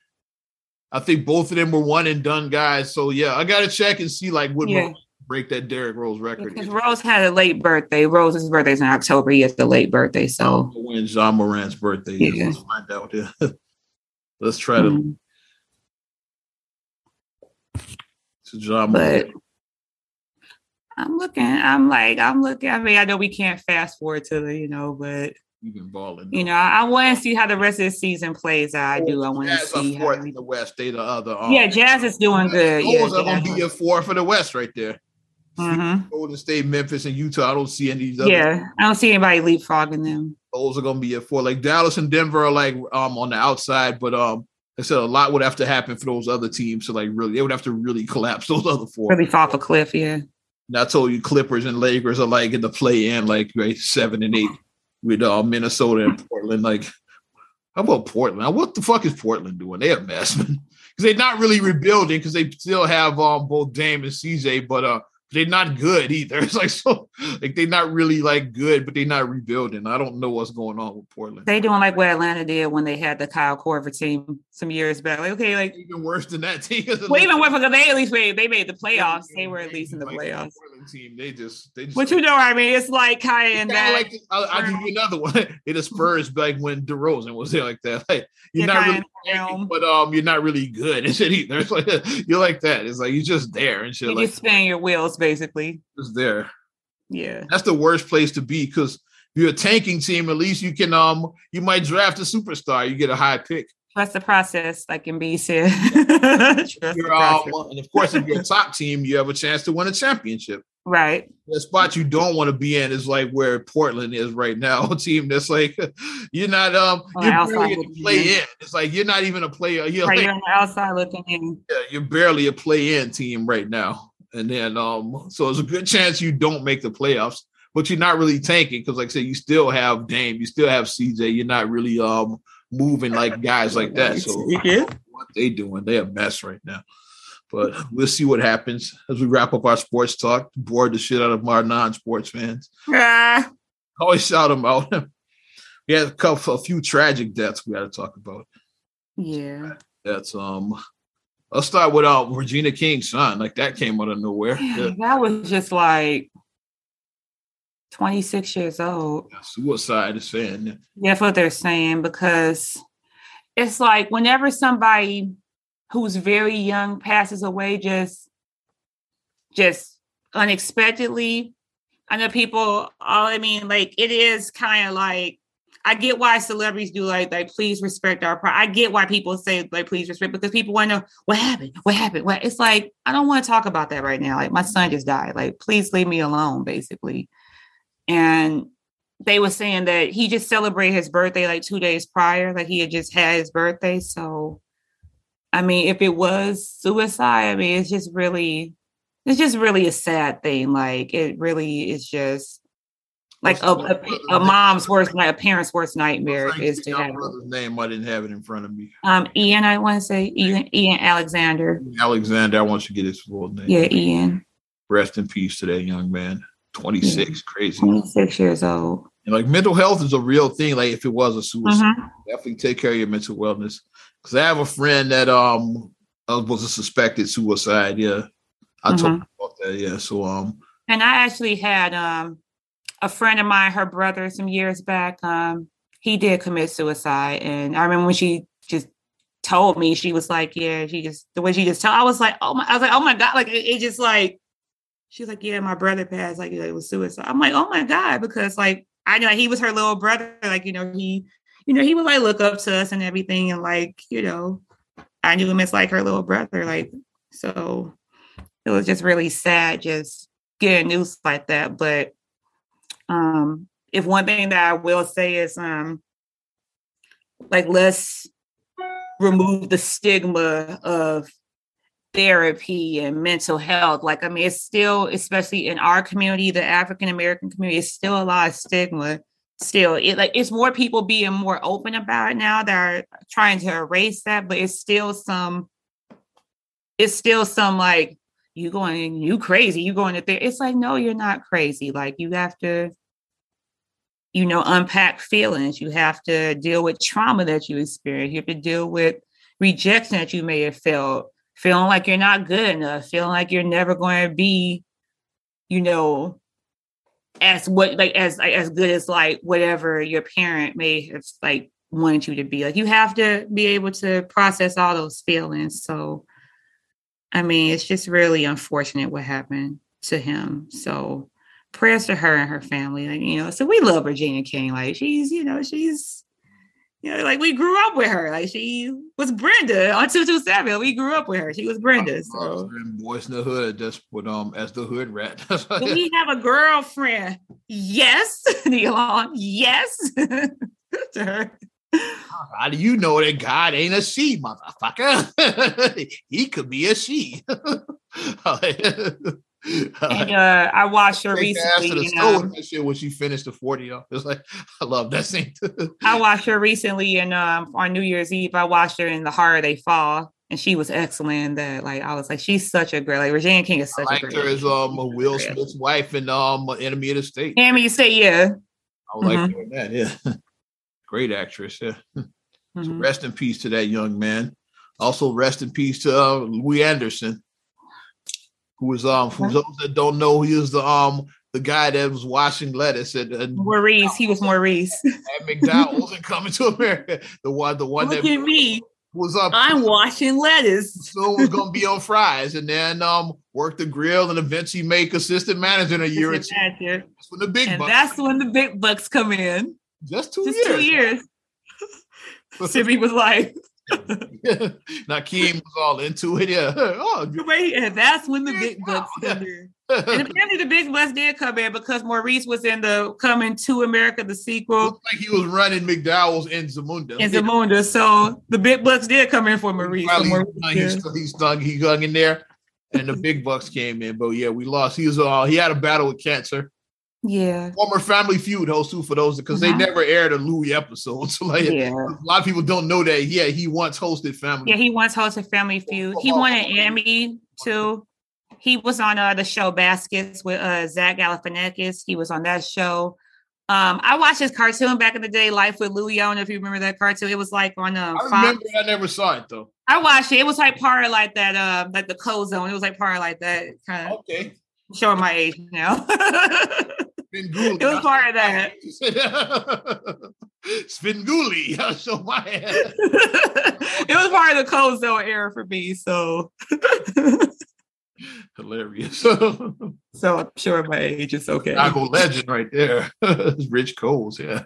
S1: I think both of them were one and done guys so yeah I gotta check and see like would
S2: Yeah.
S1: Rose break that Derrick Rose record
S2: Because Rose had a late birthday. Rose's birthday is in October. He has the late birthday. So
S1: when John Morant's birthday is
S2: Yeah.
S1: let's find out yeah. <laughs> let's try to
S2: mm,
S1: to John
S2: but
S1: Morant.
S2: I'm looking, I'm like, I'm looking. I mean, I know we can't fast forward to the, you know, but
S1: You've been balling.
S2: you know, I, want to see how the rest of the season plays out. I do. I want to see how
S1: in the West. They the other. Um,
S2: Yeah, Jazz is doing good. Yeah,
S1: are gonna be your four for the West right there.
S2: Mhm.
S1: Golden State, Memphis, and Utah. I don't see any of
S2: Yeah, I don't see anybody leapfrogging them.
S1: those are gonna be your four. Like Dallas and Denver are like um on the outside, but um I said a lot would have to happen for those other teams to like really they would have to really collapse <laughs> those other four.
S2: Really fall off a cliff. Yeah.
S1: And I told you Clippers and Lakers are like in the play in like right seven and eight with uh, Minnesota and Portland. Like, how about Portland? What the fuck is Portland doing? They're a mess, <laughs> man. Because they're not really rebuilding because they still have um both Dame and CJ, but uh they're not good either. <laughs> It's like so like they're not really like good, but they're not rebuilding. I don't know what's going on with Portland.
S2: They doing like what Atlanta did when they had the Kyle Korver team some years back. Like, okay, like
S1: even worse than that team. <laughs>
S2: well, even with they at least made they made the playoffs. They were at least in the
S1: Like,
S2: playoffs.
S1: Portland team, they just they just
S2: But you know what I mean? It's like kind of that.
S1: like the- I'll, I'll give you another one. It is Spurs back when DeRozan was there like that. Like you're
S2: Yeah,
S1: not really,
S2: realm.
S1: but um, you're not really good <laughs> and shit either. It's like <laughs> you're like that. It's like you're just there and shit.
S2: you
S1: Like
S2: just spin your wheels, basically.
S1: just there.
S2: Yeah.
S1: That's the worst place to be because if you're a tanking team, at least you can um, you might draft a superstar. You get a high pick.
S2: Trust the process, like B said. <laughs>
S1: You're,
S2: process.
S1: and of course, if you're a top team, you have a chance to win a championship.
S2: Right.
S1: the spot you don't want to be in is like where Portland is right now. A team that's like <laughs> you're not um
S2: On
S1: you're barely a play
S2: in.
S1: in. It's like you're not even a player. You're
S2: Right.
S1: like,
S2: You're on the outside looking in.
S1: yeah, you're barely a play in team right now. And then um so there's a good chance you don't make the playoffs, but you're not really tanking because like I said, you still have Dame, you still have CJ. You're not really um moving like guys like that. So <laughs>
S2: Yeah.
S1: what they doing? They're a mess right now. But we'll see what happens as we wrap up our sports talk. Bored the shit out of our non-sports fans.
S2: Ah,
S1: always shout them out. <laughs> we had a couple, a few tragic deaths we got to talk about.
S2: yeah.
S1: That's um. Let's start with uh, Regina King's son. Like that came out of nowhere. Yeah,
S2: That was just like 26 years old.
S1: What suicide is saying.
S2: That's what they're saying because it's like whenever somebody who's very young passes away just just unexpectedly. I know people all I mean, like it is kind of like I get why celebrities do like like please respect our pri I get why people say like please respect because people want to know what happened, what happened, what it's like I don't want to talk about that right now. Like my son just died. Like please leave me alone, basically. And they were saying that he just celebrated his birthday like two days prior, like he had just had his birthday. So, I mean, if it was suicide, I mean, it's just really, it's just really a sad thing. Like it really is just like a, a, a mom's worst night, a parent's worst nightmare is to have.
S1: brother's name. I didn't have it in front of me.
S2: Um, Ian, I want to say Ian, Ian Alexander.
S1: Alexander. I want you to get his full name.
S2: Yeah, Ian,
S1: Rest in peace to that young man. Twenty six, crazy.
S2: 26 years old.
S1: And like mental health is a real thing. Like if it was a suicide.
S2: Mhm.
S1: definitely take care of your mental wellness. Because I have a friend that um uh, was a suspected suicide. Yeah, I told
S2: Mhm.
S1: him about that. Yeah, so um
S2: And I actually had um a friend of mine, her brother, some years back. Um, he did commit suicide, and I remember when she just told me, she was like, "Yeah," she just the way she just told, I was like, "Oh my!" I was like, "Oh my god!" Like it, it just like she was like, "Yeah, my brother passed. Like it was suicide." I'm like, "Oh my god!" Because like I know he was her little brother. Like you know he, you know he would like look up to us and everything, and like you know, I knew him as like her little brother. Like so, it was just really sad just getting news like that. But um if one thing that I will say is um like let's remove the stigma of therapy and mental health. Like, I mean, it's still, especially in our community, the African American community, it's still a lot of stigma. Still, it like it's more people being more open about it now that are trying to erase that, but it's still some, it's still some like you going, you crazy, you going to there. It's like, no, you're not crazy. Like you have to, you know, unpack feelings. You have to deal with trauma that you experience. You have to deal with rejection that you may have felt feeling like you're not good enough, feeling like you're never going to be, you know, as what like as as good as like whatever your parent may have like wanted you to be. Like you have to be able to process all those feelings. So I mean, it's just really unfortunate what happened to him. So prayers to her and her family. Like, you know, so we love Regina King. Like she's, you know, she's you know, like we grew up with her. Like she was Brenda on 227. We grew up with her. She was Brenda. So
S1: boys in the hood just put um as the hood rat. <laughs>
S2: we have a girlfriend. Yes, <laughs> Neilon. Yes. <laughs> to her.
S1: How do you know that God ain't a she, motherfucker? he could be a she <laughs>
S2: and uh, I watched her recently.
S1: You know, that shit when she finished the 40 off. It's like <laughs> I love that scene.
S2: I watched her recently and um, on New Year's Eve. I watched her in The Harder They Fall. And she was excellent. That like I was like, she's such a great like Regina King is such
S1: I liked
S2: a
S1: great. her as um Will Smith's wife and um Enemy of the State.
S2: Enemy of the State, yeah.
S1: I like mm-hmm. that, yeah. <laughs> great actress, yeah. Mm-hmm. So rest in peace to that young man. Also, rest in peace to uh, Louie Anderson who was um for those that don't know, he was the um the guy that was washing lettuce at, at
S2: Maurice. He was Maurice
S1: at McDonald's and coming to America. The one, the one
S2: Look
S1: that
S2: at me
S1: was up.
S2: I'm washing lettuce. <laughs>
S1: So was gonna be on fries, and then um worked the grill and eventually make assistant manager in a year or two.
S2: That's when the big and bucks that's when the big bucks come in.
S1: Just two
S2: Just
S1: years.
S2: two years. Timmy <laughs> was like, <laughs>
S1: Nakeem was all into it. Yeah. <laughs>
S2: Oh, wait, and that's when the big bucks come in. and <laughs> apparently the big bucks did come in because Maurice was in the Coming to America, the sequel.
S1: Like he was running McDowell's in Zamunda.
S2: In Zamunda. So the big bucks did come in for Maurice.
S1: So Maurice he, he stung, he hung in there, and the big bucks came in. But yeah, we lost. He was uh he had a battle with cancer.
S2: Yeah.
S1: Former Family Feud host too for those because uh-huh. they never aired a Louie episode. <laughs> So like yeah. a lot of people don't know that. Yeah, he once hosted Family.
S2: Yeah, he once hosted Family Feud. He won an Emmy too. He was on uh, the show Baskets with uh, Zach Galifianakis. He was on that show. Um, I watched his cartoon back in the day, Life with Louie. I don't know if you remember that cartoon. It was like on uh,
S1: I remember. I never saw it though.
S2: I watched it. It was like part of like that, uh, like the Code Zone. It was like part of like that kind of.
S1: Okay.
S2: Showing my age now. <laughs> It was part of that. <laughs>
S1: Svengoolie. I show my head. <laughs>
S2: it was part of the Code Zone era for me. So <laughs>
S1: hilarious.
S2: so I'm sure my age is okay.
S1: Chicago legend right there. Rich Koz, yeah.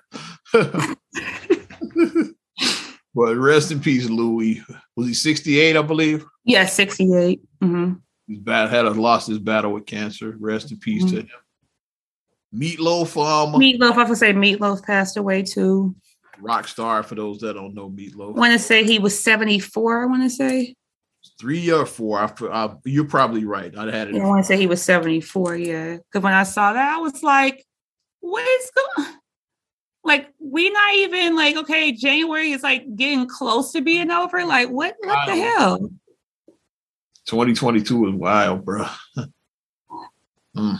S1: but rest in peace, Louie. Was he 68, I believe?
S2: Yes, yeah, 68. Mm-hmm.
S1: He's bad, had a, lost his battle with cancer. Rest in peace mm-hmm. to him. Meatloaf. Um,
S2: Meatloaf. I would say Meatloaf passed away too.
S1: Rock star for those that don't know Meatloaf.
S2: I want to say he was seventy four. I want to say
S1: three or four. I, I, you're probably right. I had it.
S2: Yeah, I want to say he was seventy four. Yeah, because when I saw that, I was like, "What is going?" <laughs> Like we not even like okay. January is like getting close to being over. Like what? What the hell?
S1: 2022 is wild, bro. <laughs>
S2: mm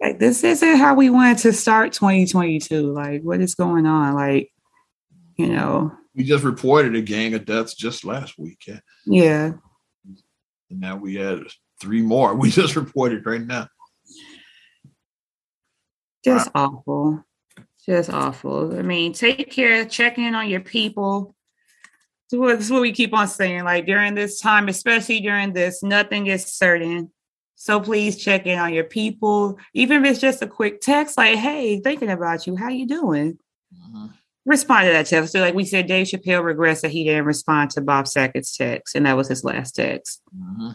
S2: like this isn't how we wanted to start 2022 like what is going on? Like you know.
S1: We just reported a gang of deaths just last week
S2: yeah, yeah.
S1: and now we had three more. <laughs> We just reported right now.
S2: Just wow. awful. Just awful. I mean take care. Check in on your people. This is what we keep on saying. Like during this time especially during this nothing is certain so please check in on your people, even if it's just a quick text, like, "Hey, thinking about you. How you doing?" Mm-hmm. Respond to that text. So, like we said, Dave Chappelle regrets that he didn't respond to Bob Saget's text, and that was his last text. Mm-hmm.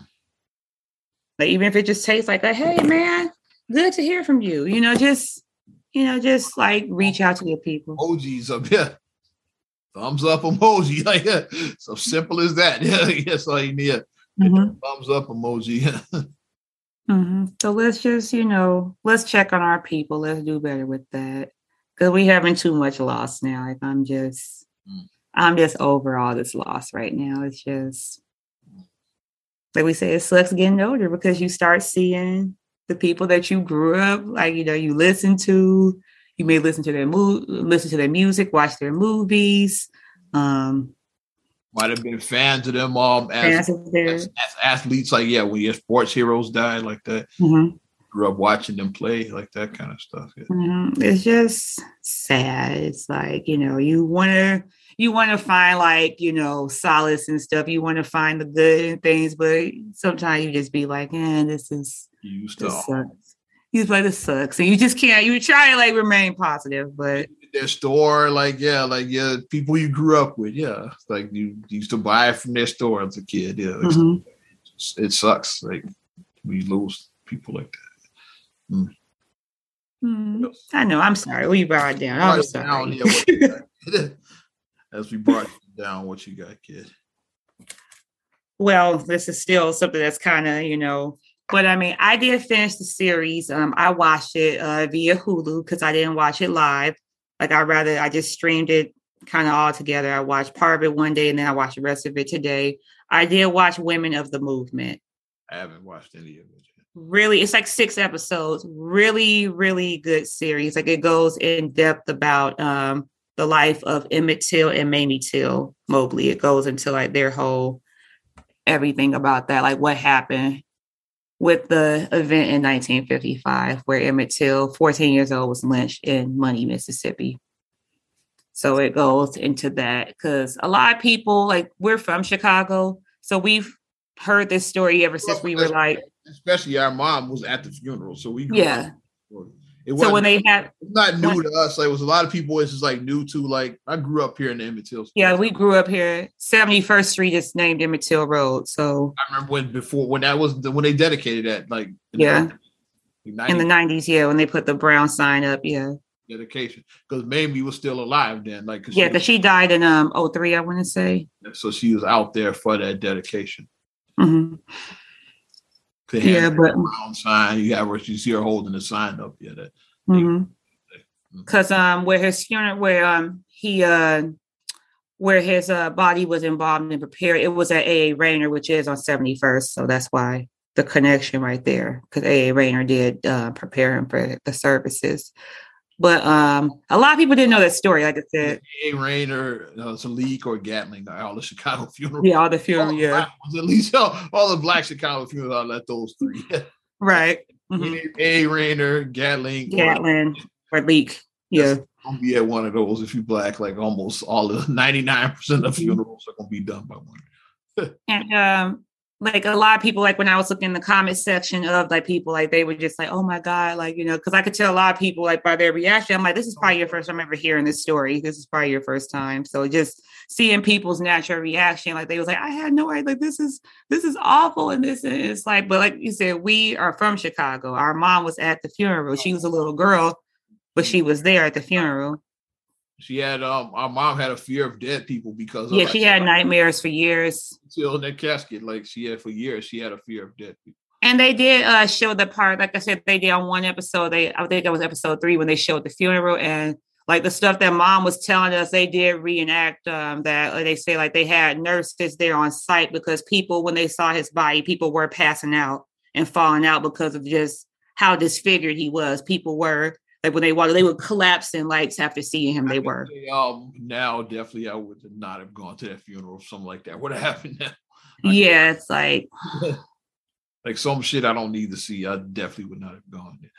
S2: Like, even if it just takes like a, "Hey, man, good to hear from you," you know, just you know, just like reach out to your people.
S1: Emojis up here. Thumbs up emoji. <laughs> Like yeah. so simple as that. <laughs> Yeah, that's all you need mm-hmm. thumbs up emoji. <laughs>
S2: mm-hmm. So let's just, you know, let's check on our people. Let's do better with that because we having too much loss now. Like I'm just, mm. I'm just over all this loss right now. It's just like we say, it sucks getting older because you start seeing the people that you grew up like you know you listen to you may listen to their mo- listen to their music watch their movies um
S1: might have been fans of them um as, as, as, athletes like yeah when your sports heroes died like that mm-hmm. grew up watching them play like that kind of stuff
S2: yeah. mm-hmm. it's just sad it's like you know you want to you want to find like you know solace and stuff you want to find the good things but sometimes you just be like eh, this is you used to. He's like, this sucks. And you just can't, you try to like remain positive, but
S1: their store, like, yeah, like, yeah, people you grew up with, yeah. Like you, used to buy it from their store as a kid. Yeah. Mm-hmm. It sucks. Like we lose people like that. Mm.
S2: Mm. I know. I'm sorry. We brought it down. I'm sorry.
S1: Down, <laughs> As we brought down what you got, kid.
S2: Well, this is still something that's kind of, you know, but I mean, I did finish the series. Um, I watched it uh, via Hulu because I didn't watch it live. Like I rather I just streamed it kind of all together. I watched part of it one day and then I watched the rest of it today. I did watch Women of the Movement.
S1: I haven't watched any of it. Yet.
S2: Really, it's like six episodes. Really, really good series. Like it goes in depth about um, the life of Emmett Till and Mamie Till Mobley. It goes into like their whole everything about that, like what happened with the event in 1955 where Emmett Till, 14 years old, was lynched in Money, Mississippi. So it goes into that because a lot of people, like we're from Chicago, so we've heard this story ever since we were like,
S1: especially our mom was at the funeral, so we
S2: yeah. It so when they had
S1: not new when, to us. Like it was a lot of people. It's just like new to like I grew up here in the Emmett Till.
S2: Yeah, we grew up here. Seventy First Street is named Emmett Till Road. So
S1: I remember when before when that was the, when they dedicated that like
S2: yeah the in the nineties. Yeah, when they put the brown sign up. Yeah,
S1: dedication because Mamie was still alive then. Like
S2: cause yeah, because she, she, died in um 03, I want to say.
S1: So she was out there for that dedication.
S2: Mm-hmm.
S1: Yeah, but brown sign. You have her. You see her holding the sign up. Yeah, that.
S2: Mm-hmm. Because um, where his funeral, where um he uh, where his uh body was involved and prepared, it was at A. A. Rayner, which is on Seventy First. So that's why the connection right there. Because A. A. Rayner did uh, prepare him for the services. But um, a lot of people didn't know that story. Like I said,
S1: A. Rayner, uh, Salik, or Gatling, all the Chicago <laughs> funerals.
S2: Yeah, all the funerals. Yeah,
S1: at least <laughs> all, all, the Black Chicago funerals. All let those three. <laughs>
S2: right.
S1: Mm-hmm. A. Rayner, Gatling,
S2: Gatling, or Leak. Yeah.
S1: Gonna be at one of those if you black, like almost all the 99% of mm-hmm. funerals are gonna be done by one.
S2: and um like a lot of people like when i was looking in the comment section of like people like they were just like oh my god like you know because i could tell a lot of people like by their reaction i'm like this is probably your first time ever hearing this story. This is probably your first time. So just seeing people's natural reaction like they was like i had no idea like this is this is awful and this is like but like you said we are from chicago. Our mom was at the funeral. She was a little girl but she was there at the funeral
S1: she had um our mom had a fear of dead people because
S2: yeah, she had nightmares for years.
S1: Still in that casket, like she had for years, she had a fear of dead people.
S2: And they did uh show the part, like I said, they did on one episode. They I think it was episode three when they showed the funeral and like the stuff that mom was telling us, they did reenact um, that. Like they say like they had nurses there on site because people when they saw his body, people were passing out and falling out because of just how disfigured he was. People were like when they walked, they would collapse in lights after seeing him. They were.
S1: Um, now definitely I would not have gone to that funeral. Something like that would have happened. Now.
S2: yeah, it's like <laughs>
S1: like some shit I don't need to see. I definitely would not have gone there.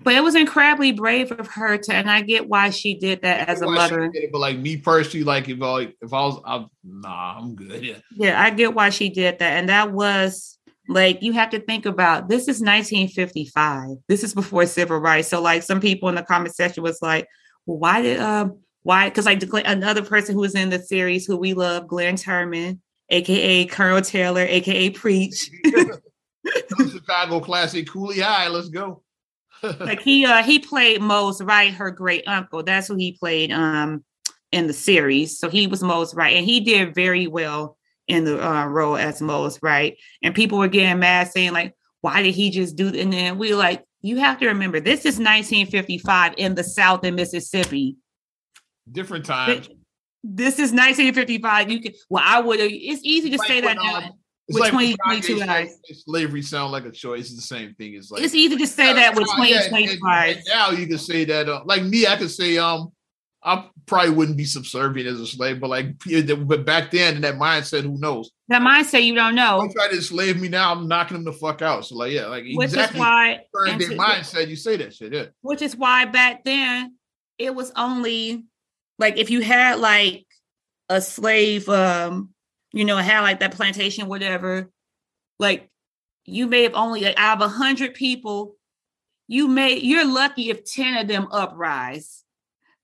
S2: But it was incredibly brave of her to, and I get why she did that as a mother.
S1: It, but like me personally, like if I if I was, I, nah, I'm good. Yeah.
S2: yeah, I get why she did that, and that was like you have to think about this is 1955. This is before civil rights. So like some people in the comment section was like, well, why did um why? Because like another person who was in the series who we love, Glynn Turman, aka Colonel Taylor, aka Preach. <laughs>
S1: Chicago classic Cooley High. Let's go. <laughs>
S2: like he uh he played Mose Wright, her great uncle. That's who he played um in the series. So he was Mose Wright, and he did very well in the uh, role as most, right? And people were getting mad saying like, why did he just do? And then we like, you have to remember, this is 1955 in the South in Mississippi.
S1: Different times.
S2: This is 1955. You can, well, I would. It's easy to
S1: Like
S2: say that now.
S1: um, It's
S2: with
S1: like
S2: 2022
S1: Kanye
S2: eyes.
S1: Slavery sound like a choice. It's the same thing. It's like
S2: It's easy to say that with
S1: Yeah, and-
S2: 2025.
S1: and- and now you can say that. Uh, like me, I can say, um, I probably wouldn't be subservient as a slave, but like, but back then in that mindset, who knows?
S2: That mindset you don't know,
S1: Don't try to enslave me now. I'm knocking them the fuck out. So like, yeah, like
S2: which
S1: exactly.
S2: is why, to-
S1: mindset, you say that shit. Yeah.
S2: which is why back then it was only like if you had like a slave, um, you know, had like that plantation, whatever, like you may have only like, out of a hundred people, you may you're lucky if 10 of them uprise.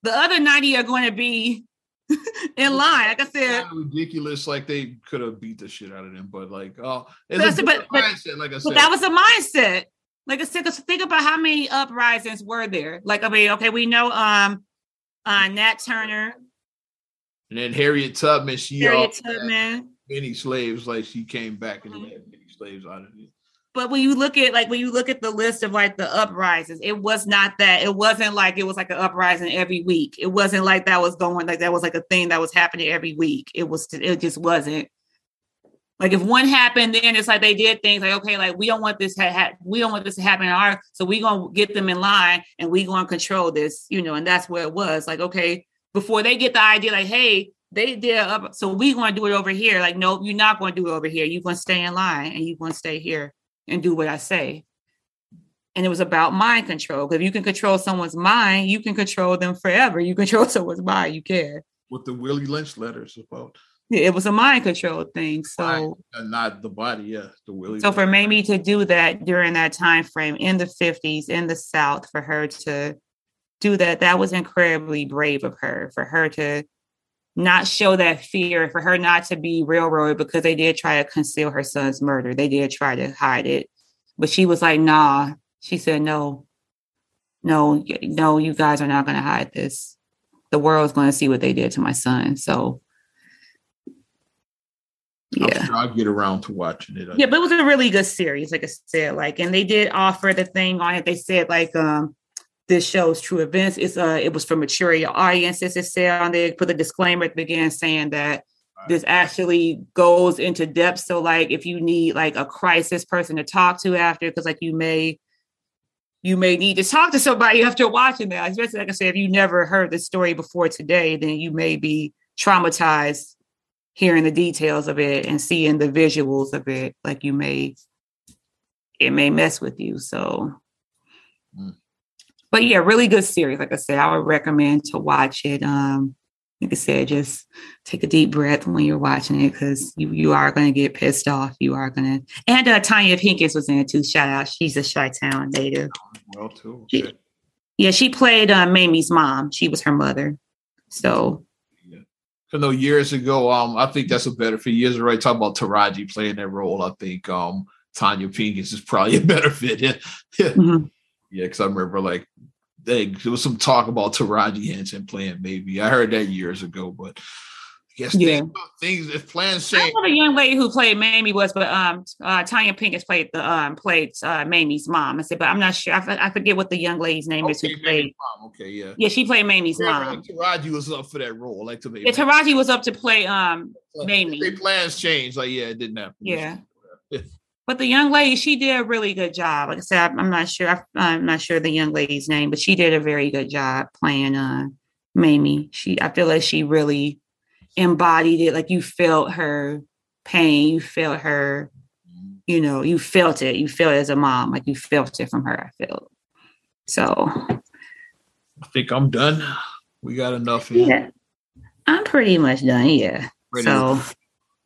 S2: The other 90 are going to be <laughs> in line. Like I said,
S1: ridiculous. Like they could have beat the shit out of them, but like, oh, it's
S2: But-
S1: a
S2: but-
S1: mindset. Like I
S2: But
S1: said,
S2: that was a mindset. Like I said, 'cause think about how many uprisings were there. Like I mean, okay, we know um uh Nat Turner,
S1: and then Harriet Tubman, she
S2: Harriet Tubman.
S1: many slaves. Like she came back and had many slaves out of it.
S2: But when you look at like when you look at the list of like the uprisings, it was not that. It wasn't like it was like an uprising every week. It wasn't like that was going like that was like a thing that was happening every week. It was it just wasn't. Like if one happened, then it's like they did things like okay, like we don't want this to ha- we don't want this to happen in our so we gonna get them in line and we gonna control this, you know, and that's where it was. Like okay, before they get the idea, like hey, they did up, so we gonna do it over here. Like no, you're not gonna do it over here. You're gonna stay in line and you're gonna stay here and do what I say. And it was about mind control. Because if you can control someone's mind, you can control them forever. You control <laughs> someone's mind, you can.
S1: What the Willie Lynch letters about?
S2: Yeah, It was a mind control thing. So
S1: Mind, uh, not the body. Yeah, the Willie.
S2: so for Mamie to do that during that time frame in the 50s in the South, for her to do that, that was incredibly brave of her. For her to not show that fear, for her not to be railroaded because they did try to conceal her son's murder. They did try to hide it. But she was like, nah. She said, no, no, no, you guys are not going to hide this. The world's going to see what they did to my son. So, yeah.
S1: sure I'll get around to watching it.
S2: Yeah, but it was a really good series, like I said. Like, and they did offer the thing on it. They said like um this shows true events. It's uh it was for mature audiences. It said on there put a disclaimer at the beginning saying that this actually goes into depth. So like if you need like a crisis person to talk to after, because like you may you may need to talk to somebody <laughs> after watching that. Especially like I said, if you never heard the story before today, then you may be traumatized hearing the details of it and seeing the visuals of it. Like you may it may mess with you. So
S1: Mm.
S2: But yeah, really good series. Like I said, I would recommend to watch it. Um, like I said, just take a deep breath when you're watching it because you you are going to get pissed off. You are going to. And uh, Tonya Pinkins was in it too. Shout out, she's a Chi Town native.
S1: well too.
S2: She- Yeah, she played uh, Mamie's mom. She was her mother. So
S1: I know years ago, um, I think that's a better fit. Years ago, talking about Taraji playing that role. I think um Tonya Pinkins is probably a better fit. Yeah, <laughs> yeah,
S2: mhm.
S1: Yeah. Because I remember like they, there was some talk about Taraji Henson playing. Maybe I heard that years ago, but I guess
S2: Yeah.
S1: things, things if plans
S2: I
S1: change.
S2: don't know the young lady who played Mamie was, but um, uh, Tonya Pinkins played the um played uh, Mamie's mom. I said, but I'm not sure. I, f- I forget what the young lady's name is
S1: Okay,
S2: who
S1: maybe
S2: played.
S1: mom. Okay, yeah.
S2: Yeah, she played Mamie's
S1: Yeah,
S2: mom.
S1: like Taraji was up for that role, like to be.
S2: Yeah, Taraji was up to play um Mamie.
S1: Their plans changed. Like, yeah, it didn't happen.
S2: Yeah. <laughs> But the young lady, she did a really good job. Like I said, I'm- not sure. I'm not sure the young lady's name, but she did a very good job playing uh, Mamie. She, I feel like she really embodied it. Like you felt her pain, you felt her. You know, you felt it. You felt it as a mom, like you felt it from her. I felt so.
S1: I think I'm done. We got enough here.
S2: Yeah, I'm pretty much done. Yeah. So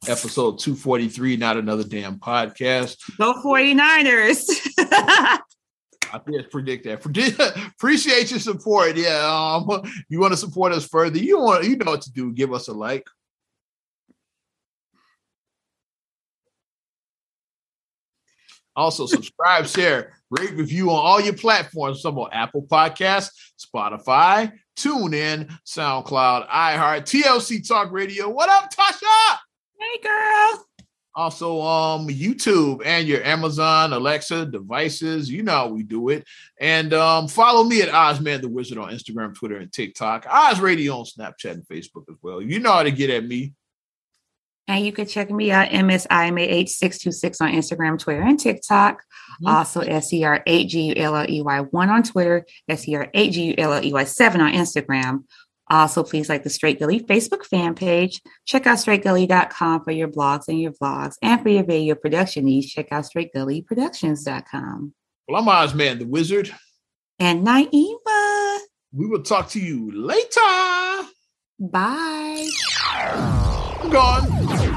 S1: episode 243, not another damn podcast.
S2: go 49ers. <laughs>
S1: I did predict that. Predict, <laughs> appreciate your support. Yeah. Um, you want to support us further? You want you know what to do. Give us a like. Also, subscribe, <laughs> share, rate, review on all your platforms. Some on Apple Podcasts, Spotify, TuneIn, SoundCloud, iHeart, TLC Talk Radio. What up, Tasha?
S2: Hey, girl.
S1: Also, um, YouTube and your Amazon Alexa devices. You know how we do it. And um, follow me at Ozman the Wizard on Instagram, Twitter, and TikTok. Oz Radio on Snapchat and Facebook as well. You know how to get at me.
S2: And you can check me out, MSIMAH626 on Instagram, Twitter, and TikTok. Mm-hmm. Also, SER8GULLEY1 on Twitter, SER8GULLEY7 on Instagram. Also, please like the Straight Gully Facebook fan page. Check out straightgully.com for your blogs and your vlogs. And for your video production needs, check out straightgullyproductions.com.
S1: Well, I'm Ozman the Wizard.
S2: And Naima.
S1: We will talk to you later.
S2: Bye.
S1: I'm gone.